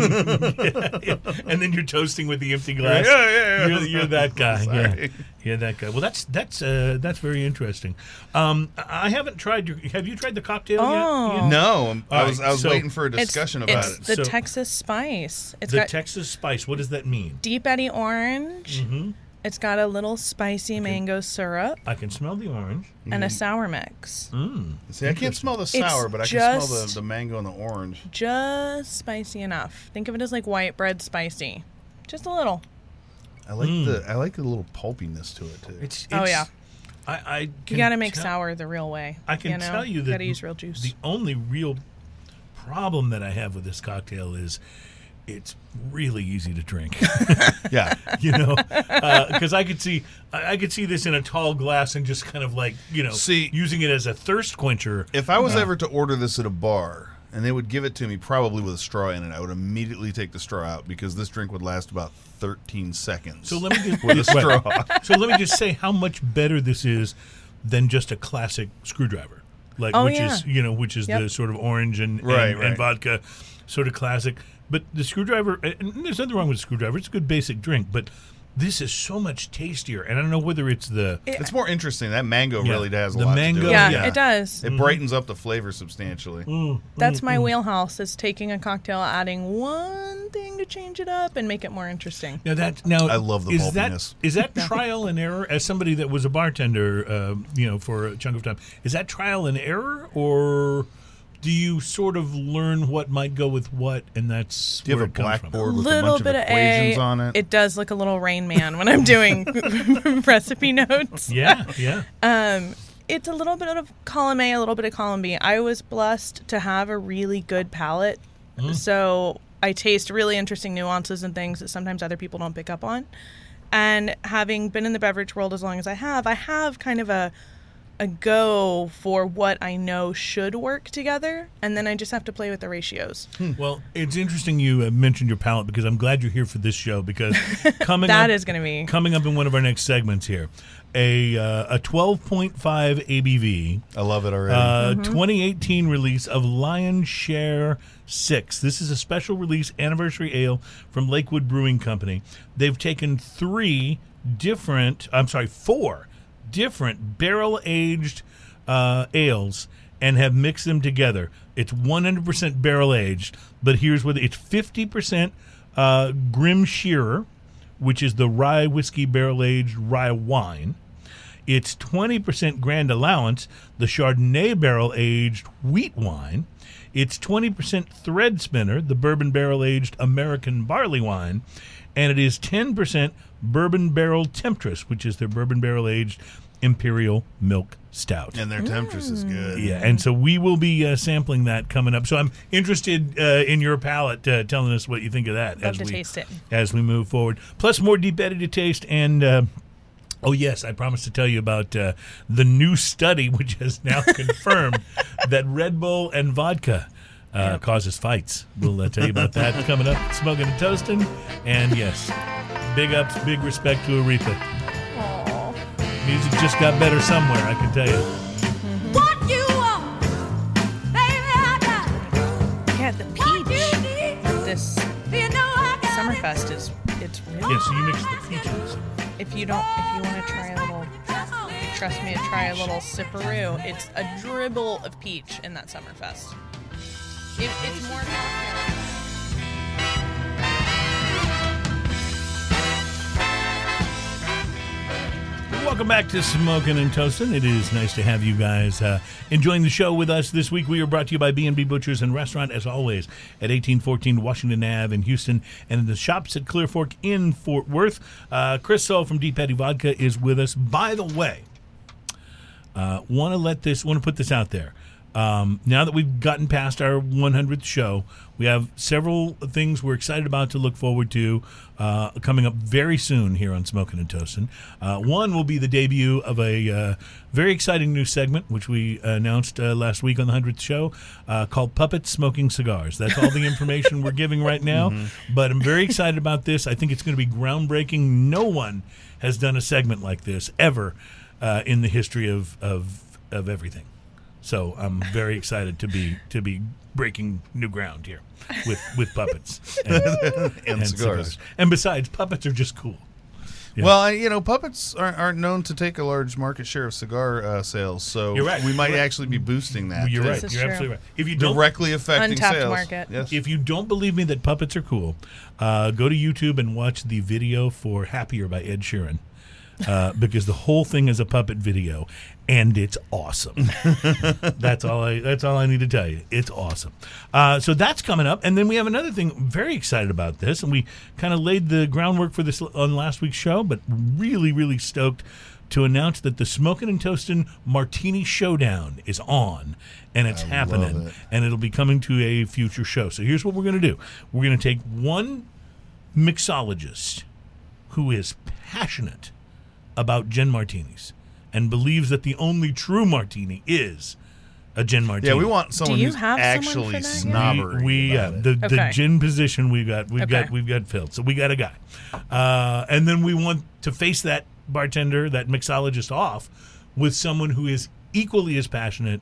then you're toasting with the empty glass. Yeah, yeah, yeah. You're, you're that guy. Yeah, Sorry. Yeah, that guy. Well, that's that's uh, that's very interesting. Um, I I haven't tried your. Have you tried the cocktail Oh. yet? Ian? No, I'm- I All was right, I was so- waiting for a It's- discussion about it's it. the So- Texas spice. It's The got Texas spice. What does that mean? deep eddy orange. Mm-hmm. It's got a little spicy mango syrup I can smell the orange. and a sour mix. Mm. See, I can't smell the sour, but I can smell the, the mango and the orange. Just spicy enough. Think of it as like white bread spicy. Just a little. I like the mm. I like the little pulpiness to it too. It's, Oh, yeah. I, I You can got to make tell- sour the real way. I can you know? tell you that got to use real juice. The only real problem that I have with this cocktail is it's really easy to drink. yeah, you know, uh, because I could see I, I could see this in a tall glass and just kind of like you know See- using it as a thirst quencher. if I was uh, ever to order this at a bar and they would give it to me probably with a straw in it, I would immediately take the straw out because this drink would last about 13 seconds. So let me just with a straw. Right. So let me just say how much better this is than just a classic screwdriver, like Oh, which yeah. is you know which is the sort of orange and Right, and, right. and vodka sort of classic. But the screwdriver, and there's nothing wrong with a screwdriver. It's a good basic drink, but this is so much tastier. And I don't know whether it's the It's more interesting. That mango Yeah. really does a The lot mango, to do. yeah, it. it does. It brightens up the flavor substantially. Mm. That's my wheelhouse is taking a cocktail, adding one thing to change it up and make it more interesting. Now that now I love the is that pulpiness. is that trial and error as somebody that was a bartender, uh, you know, for a chunk of time. Is that trial and error, or do you sort of learn what might go with what, and that's Do you where have a it comes from? blackboard with a little bunch bit of of equations A. on it? It does look a little Rain Man when I'm doing recipe notes. Yeah, yeah. Um, it's a little bit of column A, a little bit of column B. I was blessed to have a really good palate, so I taste really interesting nuances and things that sometimes other people don't pick up on. And having been in the beverage world as long as I have, I have kind of a a go for what I know should work together, and then I just have to play with the ratios. Well, it's interesting you uh, mentioned your palette because I'm glad you're here for this show because coming That up, is gonna be- coming up in one of our next segments here, a uh, a 12.5 ABV. I love it already. Uh, 2018 release of Lion Share 6. This is a special release anniversary ale from Lakewood Brewing Company. They've taken three different, I'm sorry, four different barrel aged uh, ales and have mixed them together. It's 100% barrel aged, but here's what it's 50% uh, Grim Shearer, which is the rye whiskey barrel aged rye wine. It's 20% Grand Allowance, the Chardonnay barrel aged wheat wine. It's 20% Thread Spinner, the bourbon barrel aged American barley wine. And it is 10% Bourbon Barrel Temptress, which is their bourbon barrel aged Imperial Milk Stout. and their temptress is good. Yeah, and so we will be uh, sampling that coming up. So I'm interested uh, in your palate, uh, telling us what you think of that Love as to we taste it. as we move forward. Plus, more deep edited taste and. Uh, Oh yes, I promised to tell you about uh, the new study, which has now confirmed that Red Bull and vodka uh, causes fights. We'll uh, tell you about that coming up. Smoking and toasting, and yes, big ups, big respect to Aretha. Music just got better somewhere, I can tell you. Mm-hmm. What you want, baby, I got. Yeah, the What peach. you need, This you know I got. Summerfest is it's really. Yeah, so you mix the peaches. If you don't, if you want to try a little, trust me, to try a little sipperoo. It's a dribble of peach in that Summerfest. It, it's more. Welcome back to Smoking and Toasting. It is nice to have you guys uh, enjoying the show with us this week. We are brought to you by B&B Butchers and Restaurant, as always, at 1814 Washington Ave in Houston, and in the shops at Clear Fork in Fort Worth. Uh, Chris Soul from Deep Eddy Vodka is with us. By the way, uh, want to let this, want to put this out there. Um, now that we've gotten past our 100th show, we have several things we're excited about to look forward to uh, coming up very soon here on Smoking and Toasting. Uh, one will be the debut of a uh, very exciting new segment, which we announced uh, last week on the 100th show, uh, called Puppets Smoking Cigars. That's all the information we're giving right now, but I'm very excited about this. I think it's going to be groundbreaking. No one has done a segment like this ever uh, in the history of, of, of everything. So I'm very excited to be to be breaking new ground here with with puppets and, And, cigars. And besides, puppets are just cool. Yeah. Well, I, you know, puppets aren't, aren't known to take a large market share of cigar uh, sales, so You're right. we might You're right. actually be boosting that. You're right. You're true. absolutely right. If you don't Directly affecting Untapped sales. market. Yes. if you don't believe me that puppets are cool, uh, go to YouTube and watch the video for "Happier" by Ed Sheeran. Uh, because the whole thing is a puppet video, and it's awesome. that's all I. That's all I need to tell you. It's awesome. Uh, so that's coming up, and then we have another thing. Very excited about this, and we kind of laid the groundwork for this on last week's show, but really, really stoked to announce that the Smoking and Toasting Martini Showdown is on, and it's I happening, it. and it'll be coming to a future show. So here's what we're going to do: we're going to take one mixologist who is passionate about gin martinis and believes that the only true martini is a gin martini. yeah, we want someone who's have someone actually for that yet? snobbery. we, we yeah, about it. the, the Okay. gin position we've got we've got Okay. we've got filled. So we got a guy, uh, and then we want to face that bartender, that mixologist off with someone who is equally as passionate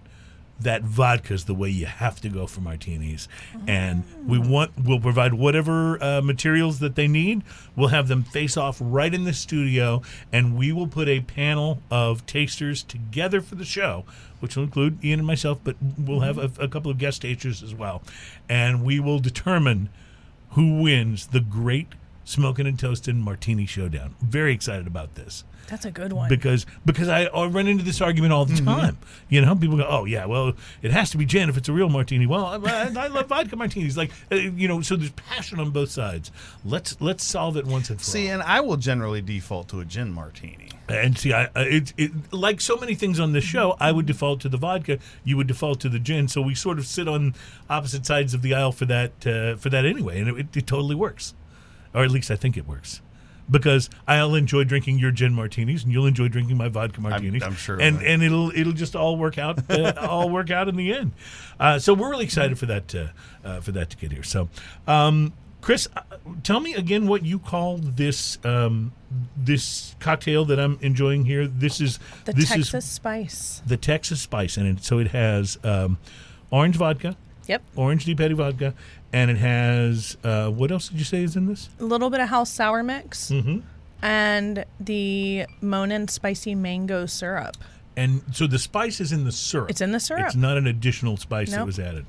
that vodka is the way you have to go for martinis. And we want we'll provide whatever uh, materials that they need. We'll have them face off right in the studio and we will put a panel of tasters together for the show which will include ian and myself but we'll have a, a couple of guest tasters as well. And we will determine who wins the great smoking and toasting martini showdown very excited about this That's a good one. because because I, I run into this argument all the Mm-hmm. time. You know, people go, "Oh yeah, well, it has to be gin if it's a real martini." Well, I, I, I love vodka martinis. Like, uh, you know, so there's passion on both sides. Let's let's solve it once and for See, all. See, and I will generally default to a gin martini. And see, I, I- it, it like so many things on this show, I would default to the vodka. You would default to the gin. So we sort of sit on opposite sides of the aisle for that uh, for that anyway, and it, it totally works, or at least I think it works. Because I'll enjoy drinking your gin martinis, and you'll enjoy drinking my vodka martinis. I'm sure and and it'll it'll just all work out, uh, all work out in the end. Uh, so we're really excited for that uh, uh, for that to get here. So, um, Chris, uh, tell me again what you call this um, this cocktail that I'm enjoying here. This is The this Texas is spice. the Texas spice, and it, so it has um, orange vodka, Yep. orange deep Eddy vodka, and it has uh, what else did you say is in this? A little bit of house sour mix Mm-hmm. and the Monin spicy mango syrup. And so the spice is in the syrup. It's in the syrup. It's not an additional spice that was added.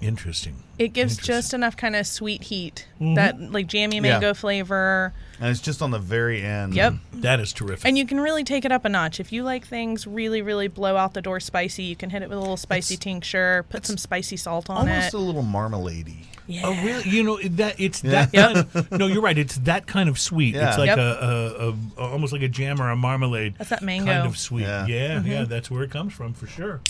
Interesting. It gives Interesting. just enough kind of sweet heat, Mm-hmm. that like jammy mango flavor. and it's just on the very end. Yep. That is terrific. And you can really take it up a notch. If you like things really, really blow out the door spicy, you can hit it with a little spicy It's- tincture, put some spicy salt on Almost it. Almost a little marmalade-y. yeah. Oh, really? You know that it's Yeah. that kind of, no. You're right. It's that kind of sweet. Yeah. It's like Yep. a, a, a almost like a jam or a marmalade. That's that mango. kind of sweet. Yeah, Yeah. yeah, That's where it comes from for sure.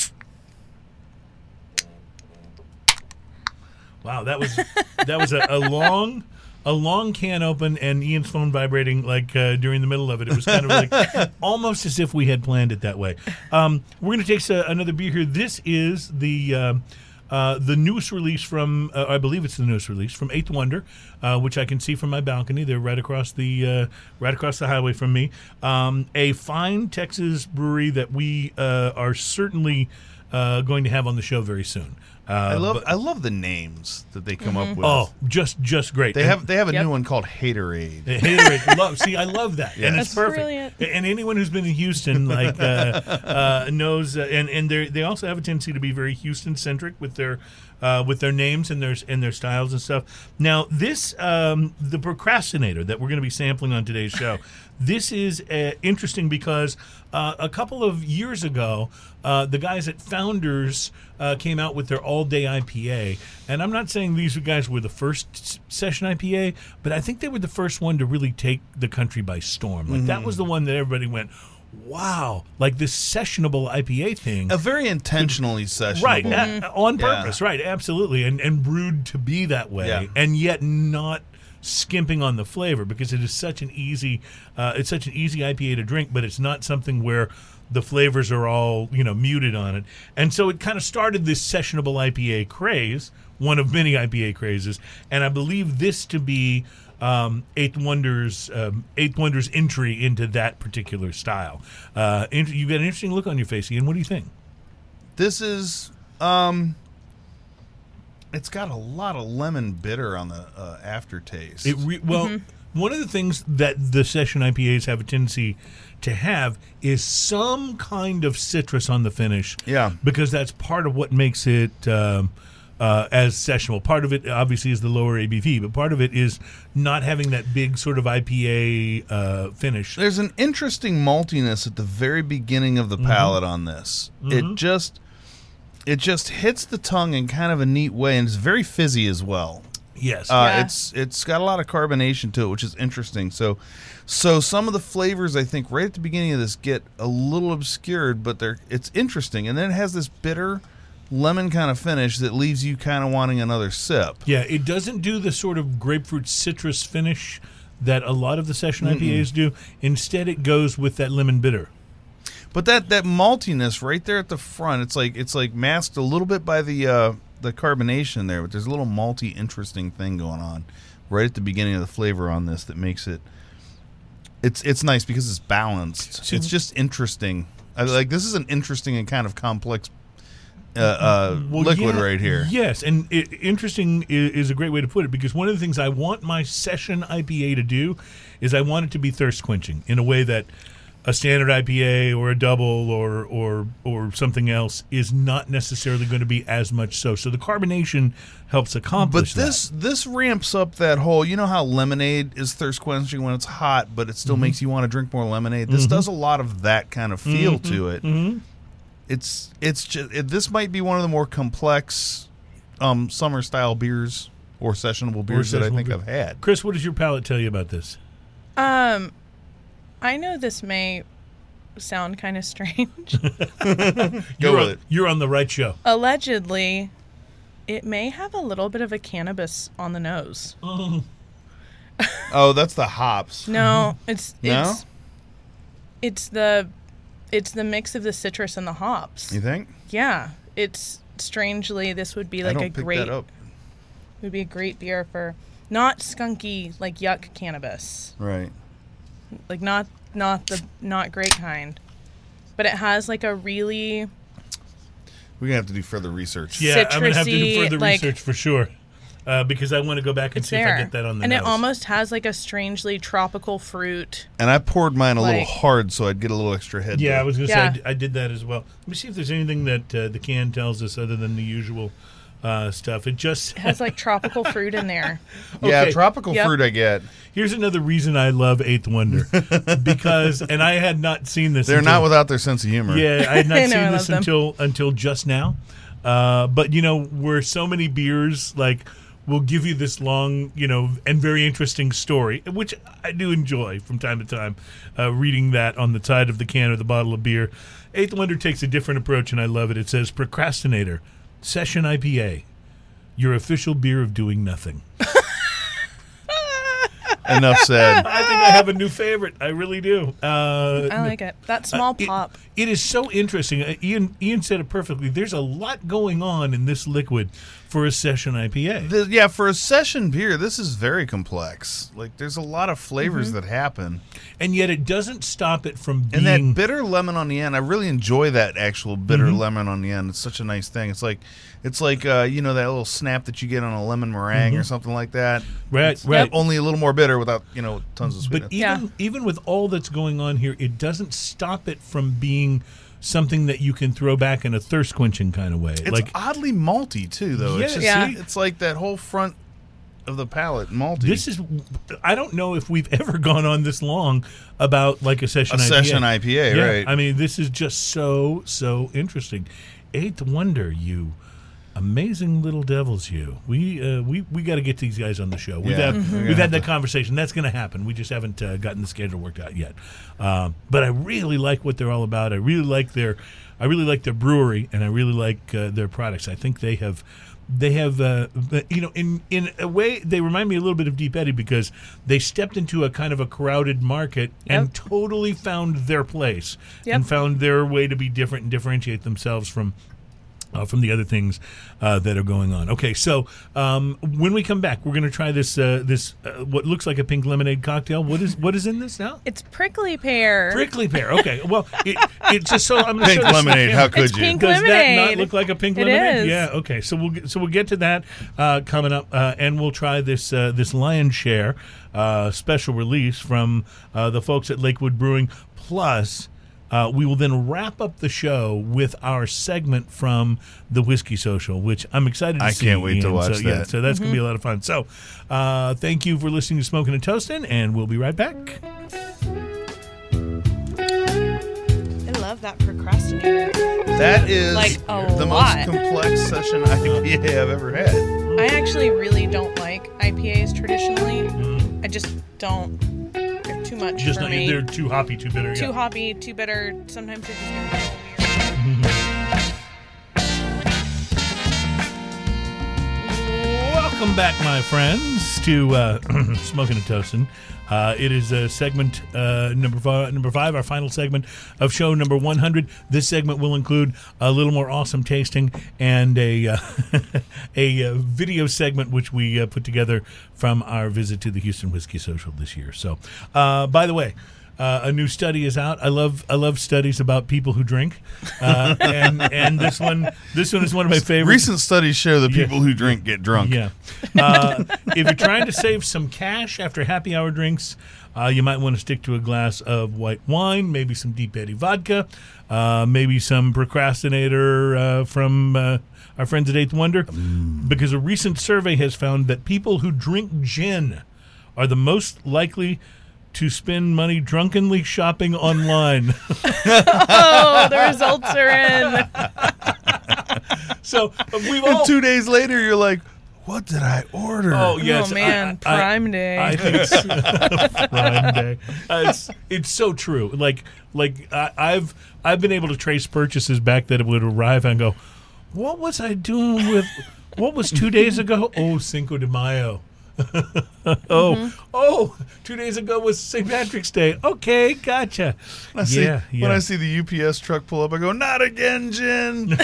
Wow, that was that was a, a long. A long can open and Ian's phone vibrating like uh, during the middle of it. It was kind of like almost as if we had planned it that way. Um, we're going to take uh, another beer here. This is the um uh, the newest release from uh, I believe it's the newest release from Eighth Wonder, uh, which I can see from my balcony. They're right across the uh, right across the highway from me. Um, a fine Texas brewery that we uh, are certainly uh, going to have on the show very soon. Uh, I love but- I love the names that they come up with. oh, just just great. they And- have they have a Yep. new one called Haterade. Haterade. love, see, I love that, Yeah. and it's That's perfect. brilliant. And anyone who's been in Houston, like, uh, uh, knows, uh, and and they they also have a tendency to be very Houston centric with their uh, with their names and their and their styles and stuff. Now, this um, the procrastinator that we're going to be sampling on today's show. This is uh, interesting because uh, a couple of years ago, uh, the guys at Founders uh, came out with their all day IPA. And I'm not saying these guys were the first session IPA, but I think they were the first one to really take the country by storm. Like, that was the one that everybody went, wow, like this sessionable IPA thing. A very intentionally sessionable. Right, a- on Yeah. purpose, right, absolutely, and and brewed to be that way, Yeah. and yet not skimping on the flavor because it is such an easy, uh, it's such an easy IPA to drink, but it's not something where the flavors are all you know muted on it, and so it kind of started this sessionable IPA craze, one of many IPA crazes, and I believe this to be. Um, Eighth Wonders, um, Eighth Wonders entry into that particular style. Uh, you got an interesting look on your face, Ian. What do you think? This is um it's got a lot of lemon bitter on the uh, aftertaste. It re- well, one of the things that the session IPAs have a tendency to have is some kind of citrus on the finish. Yeah. because that's part of what makes it um, uh, as sessionable. Part of it, obviously, is the lower ABV, but part of it is not having that big sort of IPA uh, finish. There's an interesting maltiness at the very beginning of the Mm-hmm. palate on this. It just it just hits the tongue in kind of a neat way and it's very fizzy as well. Yes. Uh, Yeah. It's it's got a lot of carbonation to it, which is interesting. So, so some of the flavors I think right at the beginning of this get a little obscured, but they're it's interesting, and then it has this bitter lemon kind of finish that leaves you kind of wanting another sip. Yeah, it doesn't do the sort of grapefruit citrus finish that a lot of the session IPAs do. Instead, it goes with that lemon bitter. But that that maltiness right there at the front, it's like it's like masked a little bit by the uh, the carbonation there, but there's a little malty, interesting thing going on right at the beginning of the flavor on this that makes it. It's it's nice because it's balanced. See- it's just interesting. I, like this is an interesting and kind of complex uh, uh, Well, liquid yeah, right here. Yes, and it, interesting is, is a great way to put it because one of the things I want my session IPA to do is I want it to be thirst quenching in a way that a standard IPA or a double or or or something else is not necessarily going to be as much so. So the carbonation helps accomplish. But accomplish this this ramps up that whole. You know how lemonade is thirst quenching when it's hot, but it still Mm-hmm. makes you want to drink more lemonade. This does a lot of that kind of feel to it. Mhm. It's it's just it, this might be one of the more complex um, summer style beers or sessionable beers that I think beer. I've had. Chris, what does your palate tell you about this? Um, I know this may sound kind of strange. Go you're with on, it. You're on the right show. Allegedly, it may have a little bit of a cannabis on the nose. Oh, oh that's the hops. No, it's No? it's it's the it's the mix of the citrus and the hops. You think? Yeah, it's strangely this would be I like don't a pick great that up. would be a great beer for not skunky like yuck cannabis. Right. Like not not the not great kind. But it has like a really We're gonna have to do further research. Yeah, I'm gonna have to do further like- research for sure, uh, because I want to go back and see there. if I get that on the and nose. it almost has like a strangely tropical fruit. And I poured mine a little hard so I'd get a little extra head. Yeah, to I was gonna Yeah. say I d- I, did that as well. Let me see if there's anything that uh, the can tells us other than the usual uh, stuff. It just It has like tropical fruit in there. Yeah, tropical Yep. fruit I get. here's another reason I love Eighth Wonder because, and I had not seen this. They're until- not without their sense of humor. Yeah, I had not I seen I this love them. until until just now. Uh, but you know, where so many beers like will give you this long, you know, and very interesting story, which I do enjoy from time to time, uh, reading that on the side of the can or the bottle of beer. Eighth Wonder takes a different approach, and I love it. It says Procrastinator Session IPA, your official beer of doing nothing. Enough said. I think I have a new favorite. I really do. Uh, I like it. That small it- pop. it is so interesting. Uh, Ian Ian said it perfectly. There's a lot going on in this liquid for a session IPA. The- yeah, for a session beer, this is very complex. Like, there's a lot of flavors Mm-hmm. that happen, and yet it doesn't stop it from being. and that bitter lemon on the end. I really enjoy that actual bitter Mm-hmm. lemon on the end. It's such a nice thing. It's like, it's like uh, you know that little snap that you get on a lemon meringue or something like that. Mm-hmm. Right, It's right. Only a little more bitter without you know tons of sweetness. But even Yeah. even with all that's going on here, it doesn't stop it from being something that you can throw back in a thirst quenching kind of way. it's like oddly malty too, though. It's Yeah, just, Yeah. it's like that whole front of the palate malty. this is, I don't know if we've ever gone on this long about like a session a IPA. session IPA, Yeah, right? I mean, this is just so so interesting. Eighth Wonder, you amazing little devils, you. We uh, we we got to get these guys on the show. We've Yeah. had Mhm. Gonna we've had that conversation. That's going to happen. We just haven't uh, gotten the schedule worked out yet. Um, but I really like what they're all about. I really like their I really like their brewery, and I really like uh, their products. I think they have. They have, uh, you know, in in a way, they remind me a little bit of Deep Eddy because they stepped into a kind of a crowded market and totally found their place Yep. and found their way to be different and differentiate themselves from uh, from the other things uh, that are going on. Okay, so um, when we come back, we're going to try this uh, this uh, what looks like a pink lemonade cocktail. What is what is in this now? It's prickly pear. Prickly pear. Okay, well, it, it just so I'm gonna Pink show this lemonade. How could It's you? pink Does that not look like a pink It lemonade? is. Yeah. Okay. So we'll get, so we'll get to that uh, coming up, uh, and we'll try this uh, this Lion Share uh, special release from uh, the folks at Lakewood Brewing. Plus, uh, we will then wrap up the show with our segment from the Whiskey Social, which I'm excited to I see. can't wait to Ian. watch so, Yeah, that. so that's going to be a lot of fun. So, uh, thank you for listening to Smoking and Toasting, and we'll be right back. I love that procrastinator. That is Like, a the lot. most complex session IPA I've ever had. I actually really don't like IPAs traditionally. Mm. I just don't. They're too much Just for not, me. they're too hoppy, too bitter. too yeah. hoppy, too bitter. Sometimes they just Welcome back, my friends, to uh, Smoking and Toasting. Uh, it is uh, segment uh, number five, number five, our final segment of show number 100. This segment will include a little more awesome tasting and a uh, a uh, video segment which we put together from our visit to the Houston Whiskey Social this year. So, by the way. Uh, a new study is out. I love I love studies about people who drink, uh, and and this one this one is one of my favorites. Recent studies show that Yeah. people who drink get drunk. Yeah. Uh, if you're trying to save some cash after happy hour drinks, uh, you might want to stick to a glass of white wine, maybe some Deep Eddy vodka, uh, maybe some procrastinator uh, from uh, our friends at Eighth Wonder, because a recent survey has found that people who drink gin are the most likely to spend money drunkenly shopping online. Oh, the results are in. so uh, we've all And two days later, you're like, what did I order? Oh yes, oh man, I- I- Prime Day. I think it's Prime Day. Uh, it's, it's so true. Like like I, I've I've been able to trace purchases back that would arrive and go, what was I doing with? What was two days ago? Oh, Cinco de Mayo. oh, Mm-hmm. oh, two days ago was St. Patrick's Day. Okay, gotcha. When I see, yeah, yeah. When I see the UPS truck pull up, I go, "Not again, Jen."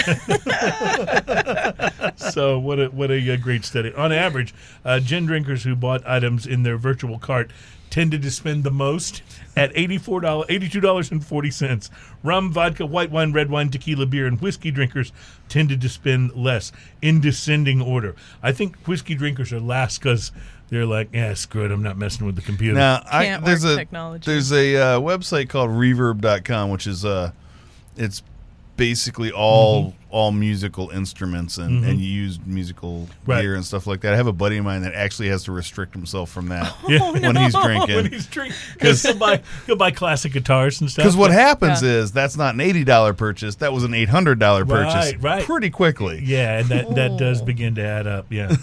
so what a what a, uh, great study. On average, uh, gin drinkers who bought items in their virtual cart tended to spend the most at eighty-four dollars, eighty-two dollars and forty cents. Rum, vodka, white wine, red wine, tequila, beer, and whiskey drinkers tended to spend less in descending order. I think whiskey drinkers are last because they're like, yeah, screw it, I'm not messing with the computer. now, I, Can't there's work a technology. there's a uh, website called Reverb.com, which is uh, it's basically all all musical instruments and, and you use musical Right. gear and stuff like that. I have a buddy of mine that actually has to restrict himself from that Yeah. when he's drinking. when he's drinking, because he'll buy he'll buy classic guitars and stuff. Because what happens Yeah. is that's not an eighty dollar purchase. That was an eight hundred dollar purchase. Right, right. Pretty quickly. Yeah, and that, that does Oh. begin to add up. Yeah,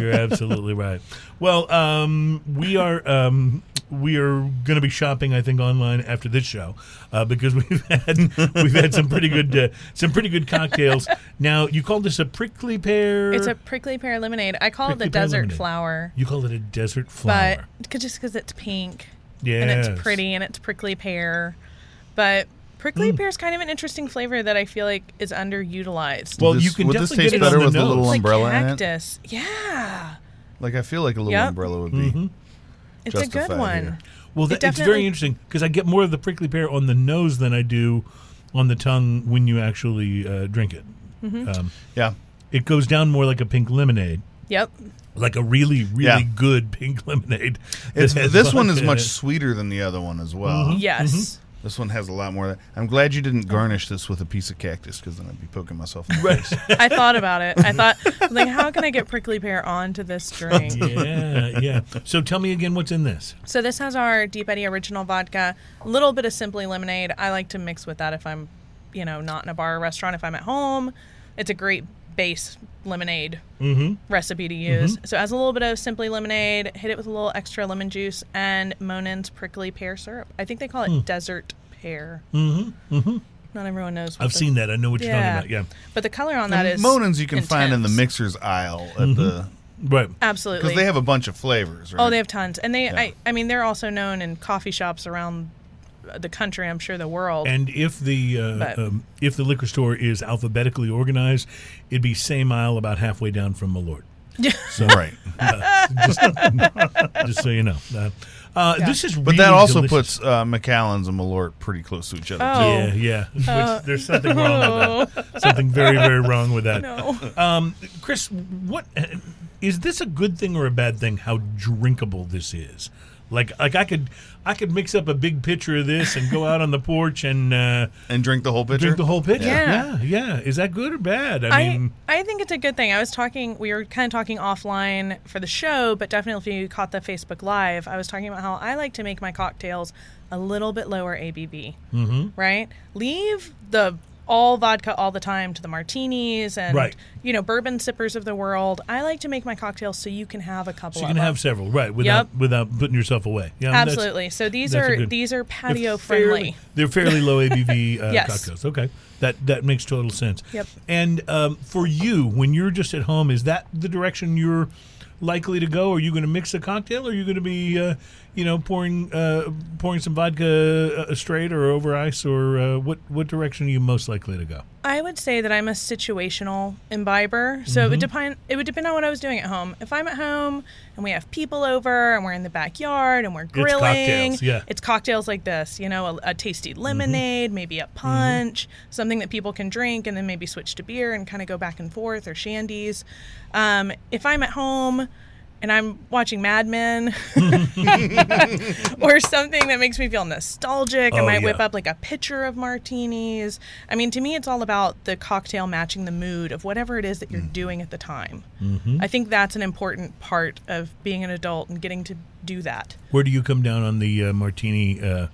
you're absolutely right. Well, um, we are um, we are going to be shopping, I think, online after this show uh, because we've had we've had some pretty good uh, some pretty good cocktails. Now, you called this a prickly pear. it's a prickly pear lemonade. I call Prickly it the pear desert lemonade. flower, you call it a desert flower. but 'cause- just because it's pink yeah, and it's pretty and it's prickly pear, but prickly pear is kind of an interesting flavor that I feel like is underutilized. Well, This- you can would this definitely taste get better the with a little It's like umbrella in it? cactus. Yeah, Like I feel like a little Yep. umbrella would be. Mm-hmm. It's a good one. here. Well, It it's very interesting because I get more of the prickly pear on the nose than I do on the tongue when you actually uh, drink it. Mm-hmm. Um, Yeah. it goes down more like a pink lemonade. Yep. like a really really Yeah. good pink lemonade. that this one is much it. sweeter than the other one as well. Mm-hmm. Yes. This one has a lot more. Of that. I'm glad you didn't garnish this with a piece of cactus because then I'd be poking myself in the face. I thought about it. I thought, like, how can I get prickly pear onto this drink? Yeah, yeah. So tell me again what's in this. So this has our Deep Eddy original vodka, a little bit of Simply lemonade. I like to mix with that if I'm, you know, not in a bar or restaurant. If I'm at home, it's a great base lemonade recipe to use. So as a little bit of Simply lemonade, hit it with a little extra lemon juice, and Monin's prickly pear syrup. I think they call it desert pear. Mm-hmm. Mm-hmm. Not everyone knows. What I've the- seen that. I know what you're Yeah. talking about. Yeah. But the color on that And is Monin's you can find in the mixers aisle at the Right. Absolutely. because they have a bunch of flavors. Right? Oh, they have tons, and they. Yeah. I, I mean, they're also known in coffee shops around the country. I'm sure the world. And if the uh, But- um, if the liquor store is alphabetically organized, it'd be same aisle about halfway down from Malort. So right. just, just so you know. Uh, uh, Yeah. This is But really that also delicious. puts uh, Macallan's and Malort pretty close to each other. Oh. Yeah, yeah. Which, there's something wrong with that. Something very, very wrong with that. no. Um, Chris, what is this a good thing or a bad thing? How drinkable this is? Like, like I could, I could mix up a big pitcher of this and go out on the porch and uh, And drink the whole pitcher. drink the whole pitcher. Yeah. yeah, yeah. Is that good or bad? I, I, mean, I think it's a good thing. I was talking, we were kind of talking offline for the show, but definitely if you caught the Facebook Live, I was talking about how I like to make my cocktails a little bit lower ABV, mm-hmm. right? Leave the all vodka all the time to the martinis and, Right. you know, bourbon sippers of the world. I like to make my cocktails so you can have a couple so you of can them. have several, right? Without Yep. without putting yourself away. Yeah, Absolutely. So these are good- these are they're patio fairly- friendly. They're fairly low ABV uh, Yes. cocktails. Okay, that that makes total sense. Yep. And um, for you, when you're just at home, is that the direction you're likely to go? Are you going to mix a cocktail? Or are you going to be, uh, you know, pouring uh, pouring some vodka uh, straight or over ice? Or uh, what what direction are you most likely to go? I would say that I'm a situational imbiber. So it would depend. It would depend on what I was doing at home. If I'm at home and we have people over and we're in the backyard and we're grilling, cocktails, yeah. it's cocktails like this. You know, a, a tasty lemonade, maybe a punch, something that people can drink, and then maybe switch to beer and kind of go back and forth or shandies. Um, if I'm at home. And I'm watching Mad Men or something that makes me feel nostalgic. I Oh, might whip up like a pitcher of martinis. I mean, to me, it's all about the cocktail matching the mood of whatever it is that you're Mm. doing at the time. Mm-hmm. I think that's an important part of being an adult and getting to do that. Where do you come down on the uh, martini uh,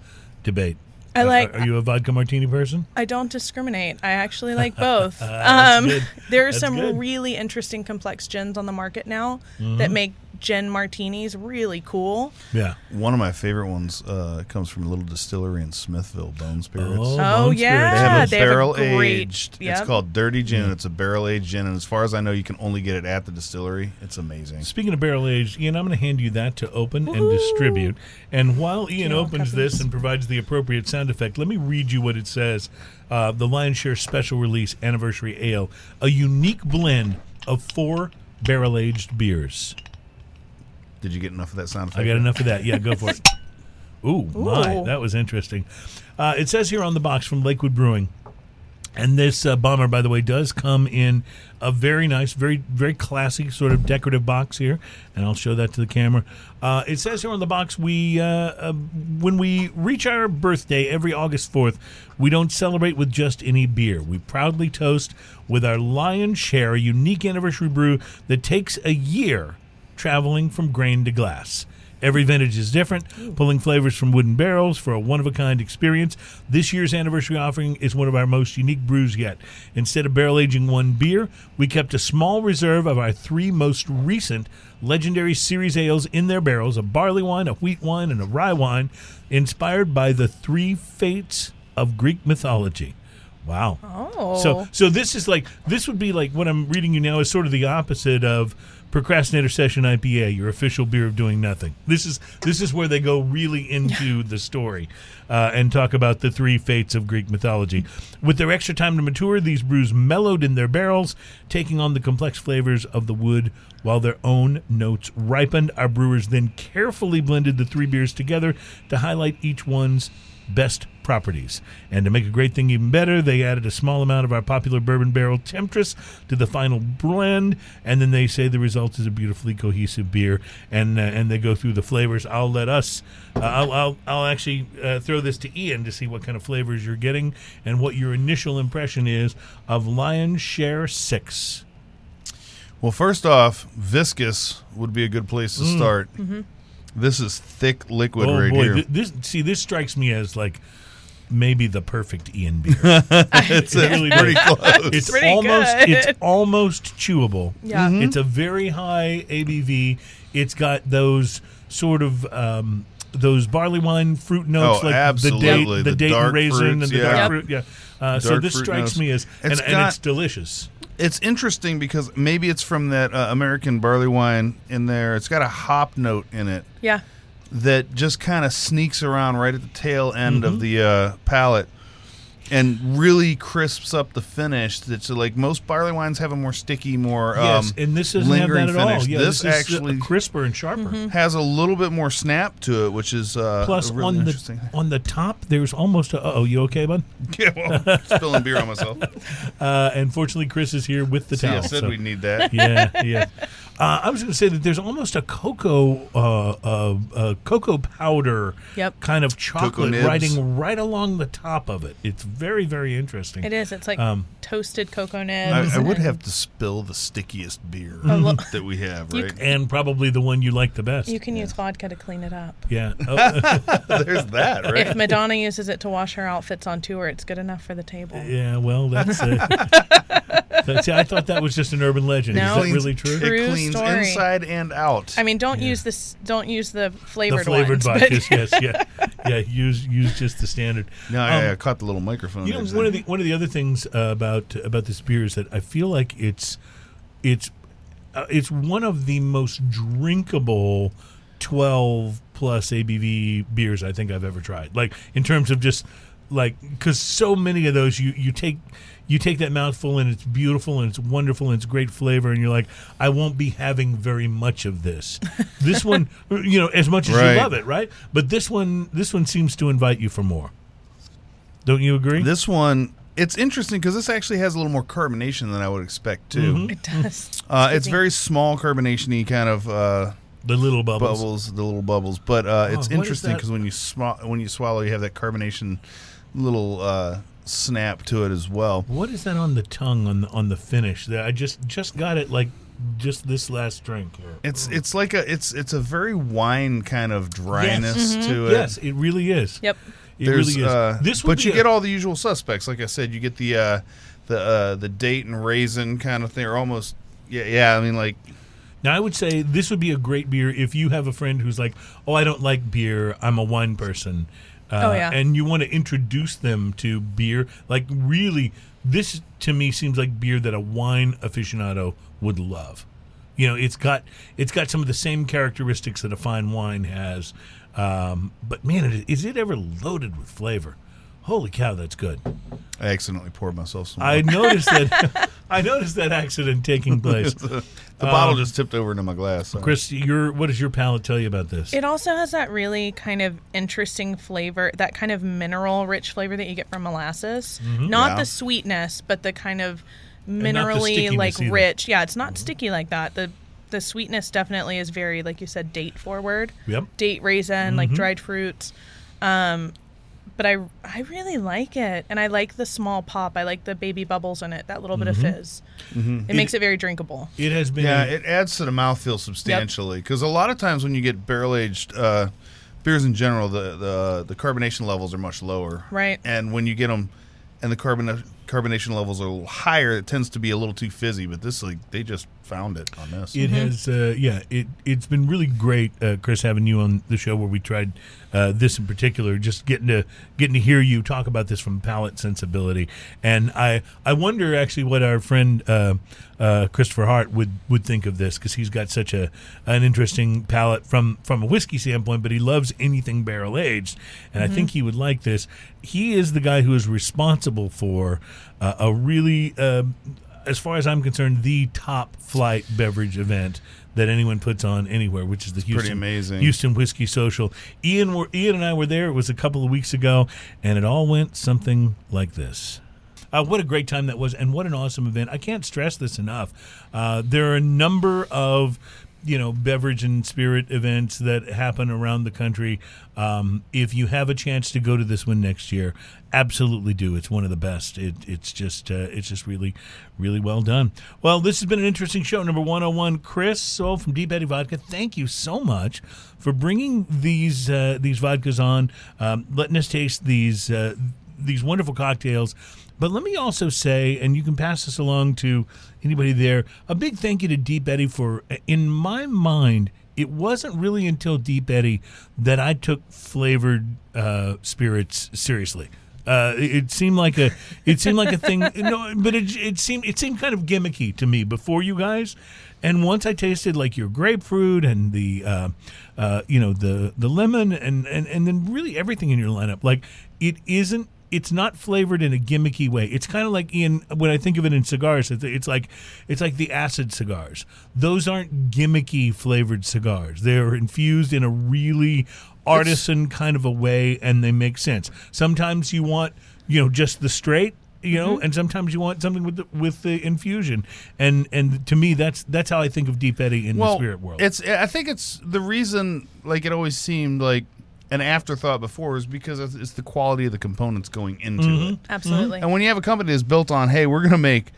debate? I like. Are you a vodka martini person? I don't discriminate. I actually like both. That's um, good. there are That's some good. Mm-hmm. really interesting complex gins on the market now that make gin martinis really cool. Yeah. One of my favorite ones uh, comes from a little distillery in Smithville, Bone Spirits. Oh, Oh, Bone yeah. They have a they have a barrel great- aged. yep. It's called Dirty Gin. It's a barrel aged gin, and as far as I know, you can only get it at the distillery. It's amazing. Speaking of barrel aged, Ian, I'm going to hand you that to open and distribute. And while Ian Yeah, opens this and provides the appropriate sound effect, let me read you what it says. Uh, the Lion's Share Special Release Anniversary Ale, a unique blend of four barrel aged beers. Did you get enough of that sound effect? I got enough of that. Yeah, go for it. Ooh, my, that was interesting. Uh, it says here on the box from Lakewood Brewing, and this uh, bomber, by the way, does come in a very nice, very very classy sort of decorative box here, and I'll show that to the camera. Uh, it says here on the box, we uh, uh, when we reach our birthday every August fourth, we don't celebrate with just any beer. We proudly toast with our lion's share, a unique anniversary brew that takes a year traveling from grain to glass. Every vintage is different, pulling flavors from wooden barrels for a one of a kind experience. This year's anniversary offering is one of our most unique brews yet. Instead of barrel aging one beer, we kept a small reserve of our three most recent legendary series ales in their barrels a barley wine, a wheat wine, and a rye wine, inspired by the three fates of Greek mythology. Wow. Oh. So so this is like this would be like what I'm reading you now is sort of the opposite of Procrastinator Session IPA, your official beer of doing nothing. This is this is where they go really into the story uh, and talk about the three fates of Greek mythology. With their extra time to mature, these brews mellowed in their barrels, taking on the complex flavors of the wood while their own notes ripened. Our brewers then carefully blended the three beers together to highlight each one's best properties. And to make a great thing even better, they added a small amount of our popular bourbon barrel Temptress to the final blend, and then they say the result is a beautifully cohesive beer. And uh, and they go through the flavors. I'll let us. Uh, I'll, I'll I'll actually uh, throw this to Ian to see what kind of flavors you're getting and what your initial impression is of Lion's Share Six. Well, first off, viscous would be a good place to start. This is thick liquid oh right boy, here. th- this see this strikes me as like maybe the perfect Ian beer. it's It really pretty does. close. It's Pretty almost good. it's almost chewable. Yeah. Mm-hmm. Mhm. It's a very high ABV. It's got those sort of um, those barley wine fruit notes, Oh, like absolutely. the date, the, The date dark raisin, fruits, and the yeah. dark Yep. fruit. Yeah. Uh, so Dark this fruit strikes notes. me as, and, It's and got- it's delicious. It's interesting because maybe it's from that uh, American barley wine in there. It's got a hop note in it yeah. that just kind of sneaks around right at the tail end Mm-hmm. of the uh, palate and really crisps up the finish. That's like most barley wines have a more sticky, more yes, um, and this doesn't have that at all. Yeah, this, this, is uh, actually crisper and sharper. Mm-hmm. has a little bit more snap to it, which is uh, Plus, really on the on the top, there's almost a. Oh, you okay, bud? yeah, well, spilling beer on myself. Uh, and fortunately, Chris is here with the See, I said so- we'd need that. yeah, yeah. Uh, I was going to say that there's almost a cocoa, uh, uh, uh, cocoa powder Yep. kind of chocolate nibs. riding right along the top of it. It's very, very interesting. It is. It's like Um, toasted cocoa I, nibs. I would have to spill the stickiest beer A lo- that we have, You right? And probably the one you like the best. You can use vodka to clean it up. yeah. Oh, There's that, right? If Madonna uses it to wash her outfits on tour, it's good enough for the table. yeah. Well, that's. Uh, that's I thought that was just an urban legend. No. Is that really true? True it cleans story. inside and out. I mean, don't Yeah. use this. Don't use the flavored. The flavored, flavored ones. vodkas, yes, yeah, yeah. Use use just the standard. no, I, Um, I caught the little microphone. You know, one of the one of the other things uh, about about this beer is that I feel like it's it's uh, it's one of the most drinkable twelve plus ABV beers I think I've ever tried. Like in terms of just like because so many of those you you take you take that mouthful and it's beautiful and it's wonderful and it's great flavor and you're like I won't be having very much of this. this one, you know, as much as Right. you love it, right? But this one this one seems to invite you for more. Don't you agree? This one, it's interesting because this actually has a little more carbonation than I would expect too. Mhm. It does. Uh, it's very small carbonation-y kind of uh, The little bubbles. bubbles, the little bubbles. But uh, it's what is interesting because when you sm- when you swallow, you have that carbonation little uh, snap to it as well. What is that on the tongue on the on the finish? That I just just got it like just this last drink. Here. It's it's like a it's it's a very wine kind of dryness to it. Yes, it really is. Yep. It There's, really is. Uh, this would but you a- get all the usual suspects. Like I said, you get the uh, the uh, the date and raisin kind of thing, or almost. Yeah, yeah. I mean, like Now, I would say this would be a great beer if you have a friend who's like, "Oh, I don't like beer. I'm a wine person." Uh, Oh, yeah. And you want to introduce them to beer. Like, really, this to me seems like beer that a wine aficionado would love. You know, it's got it's got some of the same characteristics that a fine wine has, um, but man, is it ever loaded with flavor? Holy cow, that's good! I accidentally poured myself some. I noticed that. I noticed that accident taking place. the bottle um, just tipped over into my glass. Sorry. Chris, your what does your palate tell you about this? It also has that really kind of interesting flavor, that kind of mineral rich flavor that you get from molasses. Mm-hmm. Not Yeah. the sweetness, but the kind of not minerally like either. rich. Yeah, it's not mm-hmm. sticky like that. The the sweetness definitely is very like you said date forward. Yep. Date raisin, like mm-hmm. dried fruits. Um but I I really like it and I like the small pop. I like the baby bubbles in it, that little bit of fizz. It makes it very drinkable. It has been. Yeah, it adds to the mouthfeel substantially because a lot of times when you get barrel aged uh, beers in general, the, the the carbonation levels are much lower. Right. And when you get them, and the carbon carbonation levels are a little higher, it tends to be a little too fizzy. But this like they just found it on this. It has, uh, yeah. It it's been really great, uh, Chris, having you on the show where we tried uh, this in particular. Just getting to getting to hear you talk about this from palate sensibility, and I I wonder actually what our friend uh, uh, Christopher Hart would would think of this because he's got such a an interesting palate from from a whiskey standpoint, but he loves anything barrel aged, and I think he would like this. He is the guy who is responsible for uh, a really. As far as I'm concerned, the top flight beverage event that anyone puts on anywhere, which is the Houston, pretty amazing. Houston Whiskey Social. Ian, were, Ian and I were there. It was a couple of weeks ago, and it all went something like this. Uh, what a great time that was, and what an awesome event! I can't stress this enough. Uh, there are a number of you know beverage and spirit events that happen around the country. Um, if you have a chance to go to this one next year, absolutely do. It's one of the best. It, it's just uh, it's just really really well done. Well, this has been an interesting show, number one hundred one. Chris So from Deep Eddy Vodka, thank you so much for bringing these uh, these vodkas on, um, letting us taste these uh, these wonderful cocktails. But let me also say, and you can pass this along to anybody there, a big thank you to Deep Eddy for, in my mind, it wasn't really until Deep Eddy that I took flavored uh, spirits seriously. Uh, it it seemed like a, it seemed like a thing. No, but it, it seemed it seemed kind of gimmicky to me before you guys, and once I tasted like your grapefruit and the, uh, uh, you know, the the lemon and and and then really everything in your lineup, like it isn't it's not flavored in a gimmicky way. It's kind of like Ian when I think of it in cigars. It's, it's like it's like the acid cigars. Those aren't gimmicky flavored cigars. They're infused in a really artisan kind of a way, and they make sense. Sometimes you want you know just the straight. You know, mm-hmm. and sometimes you want something with the, with the infusion, and and to me that's that's how I think of Deep Eddy in the spirit world. It's I think it's the reason like it always seemed like an afterthought before is because it's it's the quality of the components going into Mm-hmm. it. Absolutely. And when you have a company that's built on, hey, we're gonna make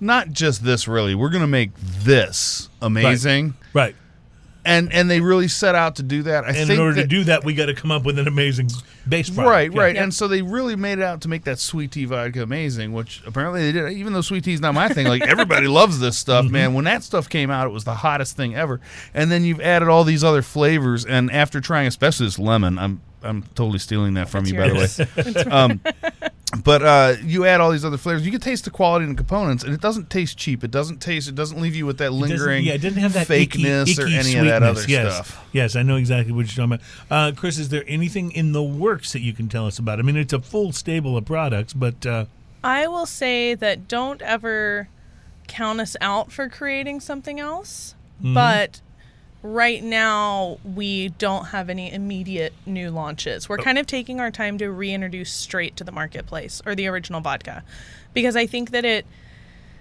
not just this really, we're gonna make this amazing. right. And and they really set out to do that. I And think in order that- to do that, we got to come up with an amazing base product. Right, Yeah. right. Yeah. And so they really made it out to make that sweet tea vodka amazing, which apparently they did. Even though sweet tea is not my thing, like everybody loves this stuff, Mm-hmm. man. When that stuff came out, it was the hottest thing ever. And then you've added all these other flavors, and after trying, especially this lemon, I'm I'm totally stealing that from That's you, by the way. um, but uh, you add all these other flavors. You can taste the quality and the components, and it doesn't taste cheap. It doesn't taste. It doesn't leave you with that It lingering. yeah, it doesn't have that icky- fakeness or icky any of that other yes. stuff. Yes, I know exactly what you're talking about. Uh, Chris, is there anything in the works that you can tell us about? I mean, it's a full stable of products, but uh, I will say that don't ever count us out for creating something else. But right now, we don't have any immediate new launches. We're oh. kind of taking our time to reintroduce straight to the marketplace or the original vodka because I think that it.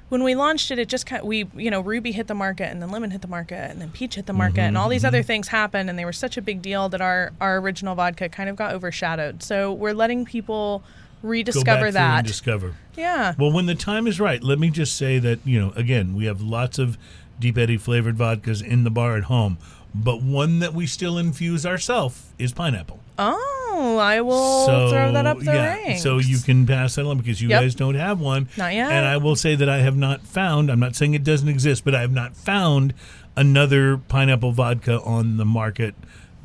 When we launched it, it just kind of, we you know Ruby hit the market and then Lemon hit the market and then Peach hit the market and all these mm-hmm, other mm-hmm. things happened and they were such a big deal that our our original vodka kind of got overshadowed. So we're letting people rediscover that. discover. yeah. Well, when the time is right, let me just say that you know, again, we have lots of Deep Eddy flavored vodkas in the bar at home, but one that we still infuse ourselves is pineapple. Oh. I will throw that up the yeah, ranks. So you can pass that along because you Yep. guys don't have one. Not yet. And I will say that I have not found. I'm not saying it doesn't exist, but I have not found another pineapple vodka on the market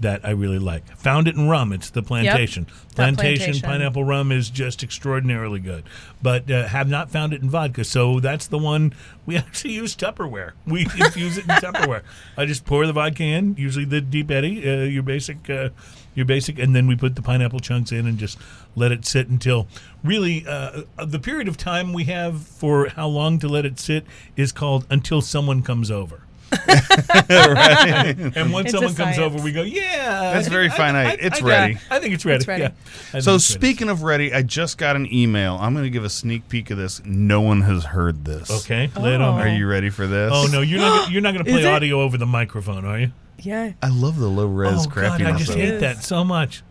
that I really like. Found it in rum. It's the plantation. Plantation, Plantation. pineapple rum is just extraordinarily good, but uh, have not found it in vodka. So that's the one we actually use Tupperware. We infuse it in Tupperware. I just pour the vodka in, usually the Deep Eddy, uh, your basic, uh, your basic, and then we put the pineapple chunks in and just let it sit until really uh, the period of time we have for how long to let it sit is called until someone comes over. And when It's a someone comes science. over, we go, yeah. That's very finite. It's I- ready. I think it's ready. It's ready. Yeah. I think So it's ready. speaking of ready, I just got an email. I'm going to give a sneak peek of this. No one has heard this. Okay, lay it on Are you ready for this? Oh no, you're not. Gonna, you're not going to play it? audio over the microphone, are you? yeah. I love the low res oh God, crappiness. I just of hate it. that so much.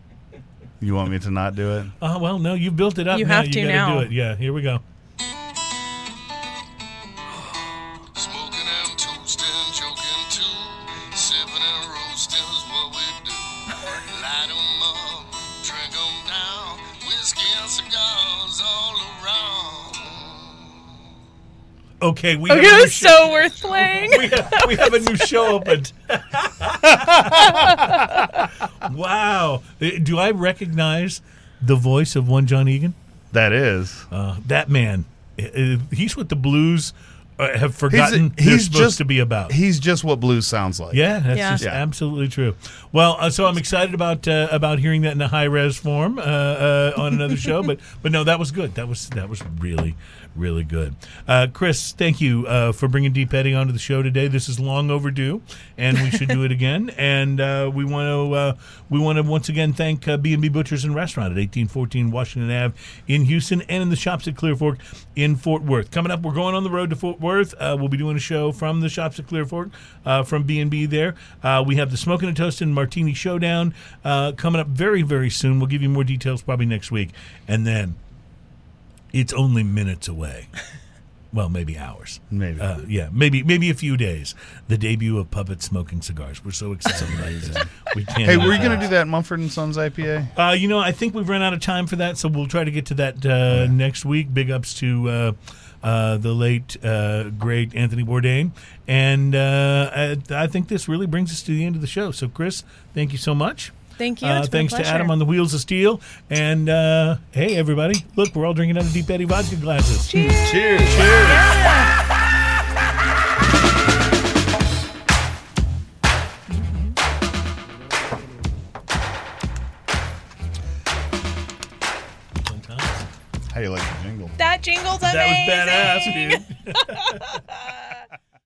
You want me to not do it? Oh well, no, you built it up. You now. have you to gotta now. do it. Yeah, here we go. Okay, we Okay, have a new show. so worth playing. we, have, we have a new show opened. wow, Uh, do I recognize the voice of one John Egan? That is. Uh, that man, uh, uh, he's what the blues uh, have forgotten he's they're supposed just- to be about. He's just what blues sounds like. Yeah, that's Yeah. just Yeah. absolutely true. Well, uh, so I'm excited about uh, about hearing that in a high res form uh, uh, on another show. But but no, that was good. That was that was really really good. Uh, Chris, thank you uh, for bringing Deep Eddy onto the show today. This is long overdue, and we should do it again. And uh, we want to uh, we want to once again thank uh, B&B Butchers and Restaurant at 1814 Washington Ave in Houston, and in the shops at Clearfork in Fort Worth. Coming up, we're going on the road to Fort Worth. Uh, we'll be doing a show from the shops at Clearfork from B&B there. Uh, we have the Smoking and Toast and Martini Showdown coming up very very soon. We'll give you more details probably next week, and then it's only minutes away. Well, maybe hours. Maybe. Uh, yeah, maybe maybe a few days. The debut of Puppet Smoking Cigars. We're so excited about this. We can't. Hey, were you going to do that Mumford and Sons IPA? Uh, you know, I think we've run out of time for that, so we'll try to get to that uh, next week. Big ups to uh, uh, the late uh, great Anthony Bourdain, and uh, I, I think this really brings us to the end of the show. So, Chris, thank you so much. Thank you. Uh, It's been a thanks to. Adam on the wheels of steel, and uh, hey, everybody, look, we're all drinking out of Deep Eddy vodka glasses. Cheers. Cheers. How you like the jingle? That jingle's amazing. That amazing. was badass, dude.